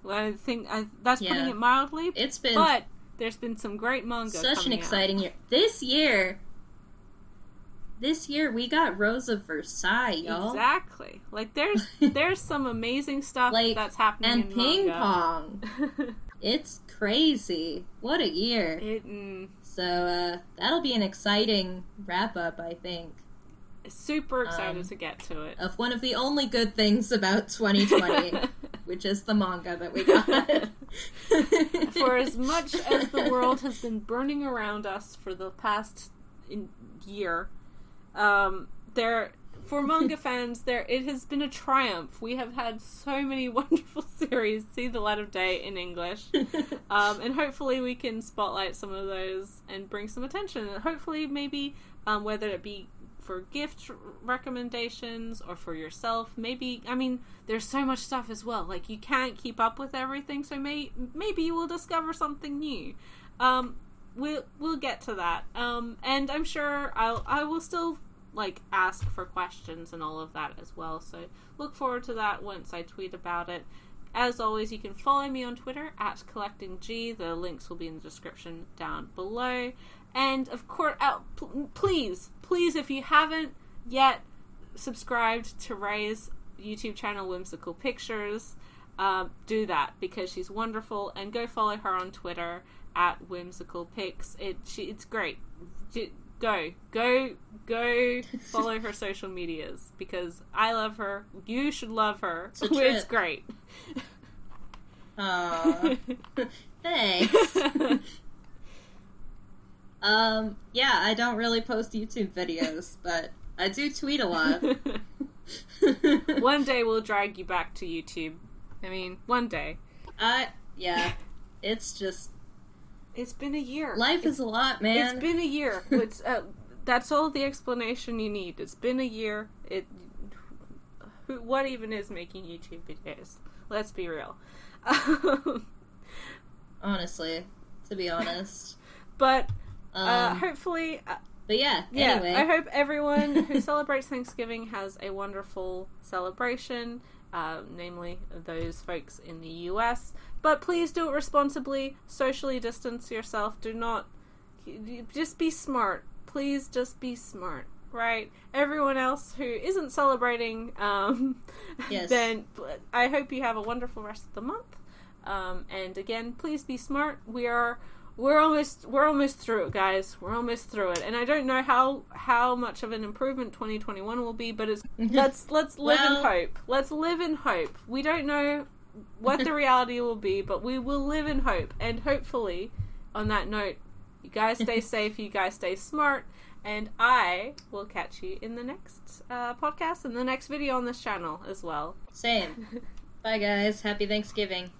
I think I, that's putting it mildly. it's been but there's been some great manga. such an coming out. exciting year. This year, this year we got Rose of Versailles, y'all. Exactly. Like there's <laughs> there's some amazing stuff Like, that's happening And in ping manga. pong. <laughs> It's crazy. What a year. it, mm, So uh, that'll be an exciting wrap up, I think, super excited Um, to get to it. of one of the only good things about 2020, <laughs> which is the manga that we got. <laughs> for as much as the world has been burning around us for the past year, um, there for manga fans, there it has been a triumph. We have had so many <laughs> wonderful series see the light of day in English, <laughs> um, and hopefully we can spotlight some of those and bring some attention. And hopefully, maybe um, whether it be for gift recommendations or for yourself, maybe I mean there's so much stuff as well. Like you can't keep up with everything, so may maybe you will discover something new. Um, we'll we'll get to that. Um, and I'm sure I'll I will still like ask for questions and all of that as well. So look forward to that once I tweet about it. As always, you can follow me on Twitter at collectinggg. The links will be in the description down below. And of course, uh, pl- please, please, if you haven't yet subscribed to Ray's YouTube channel, Whimsical Pictures, um, do that because she's wonderful. And go follow her on Twitter at Whimsical Pics. It she, it's great. J- Go, go, go! Follow her social medias because I love her. You should love her. It's It's great. Aw, <laughs> <laughs> thanks. um, yeah, I don't really post YouTube videos, but I do tweet a lot. <laughs> one day we'll drag you back to YouTube. I mean, one day. I yeah, it's just It's been a year. life is a lot, man. It's been a year. <laughs> It's uh, that's all the explanation you need. It's been a year. It. Who, what even is making YouTube videos? Let's be real. <laughs> Honestly, to be honest. but Um, uh, hopefully, uh, but yeah, yeah. anyway. I hope everyone who <laughs> celebrates Thanksgiving has a wonderful celebration. Uh, namely, those folks in the U.S. But please do it responsibly. Socially distance yourself. Do not. Just be smart. Please, just be smart. right? Everyone else who isn't celebrating, um, <laughs> Yes. then I hope you have a wonderful rest of the month. Um, and again, please be smart. We are we're almost we're almost through it, guys. We're almost through it, and I don't know how how much of an improvement 2021 will be, but it's <laughs> let's let's live in hope. Let's live in hope. We don't know what the <laughs> reality will be, but we will live in hope, and hopefully, on that note, you guys stay <laughs> safe. You guys stay smart. And I will catch you in the next uh, podcast and the next video on this channel as well. Same. <laughs> Bye, guys. Happy Thanksgiving.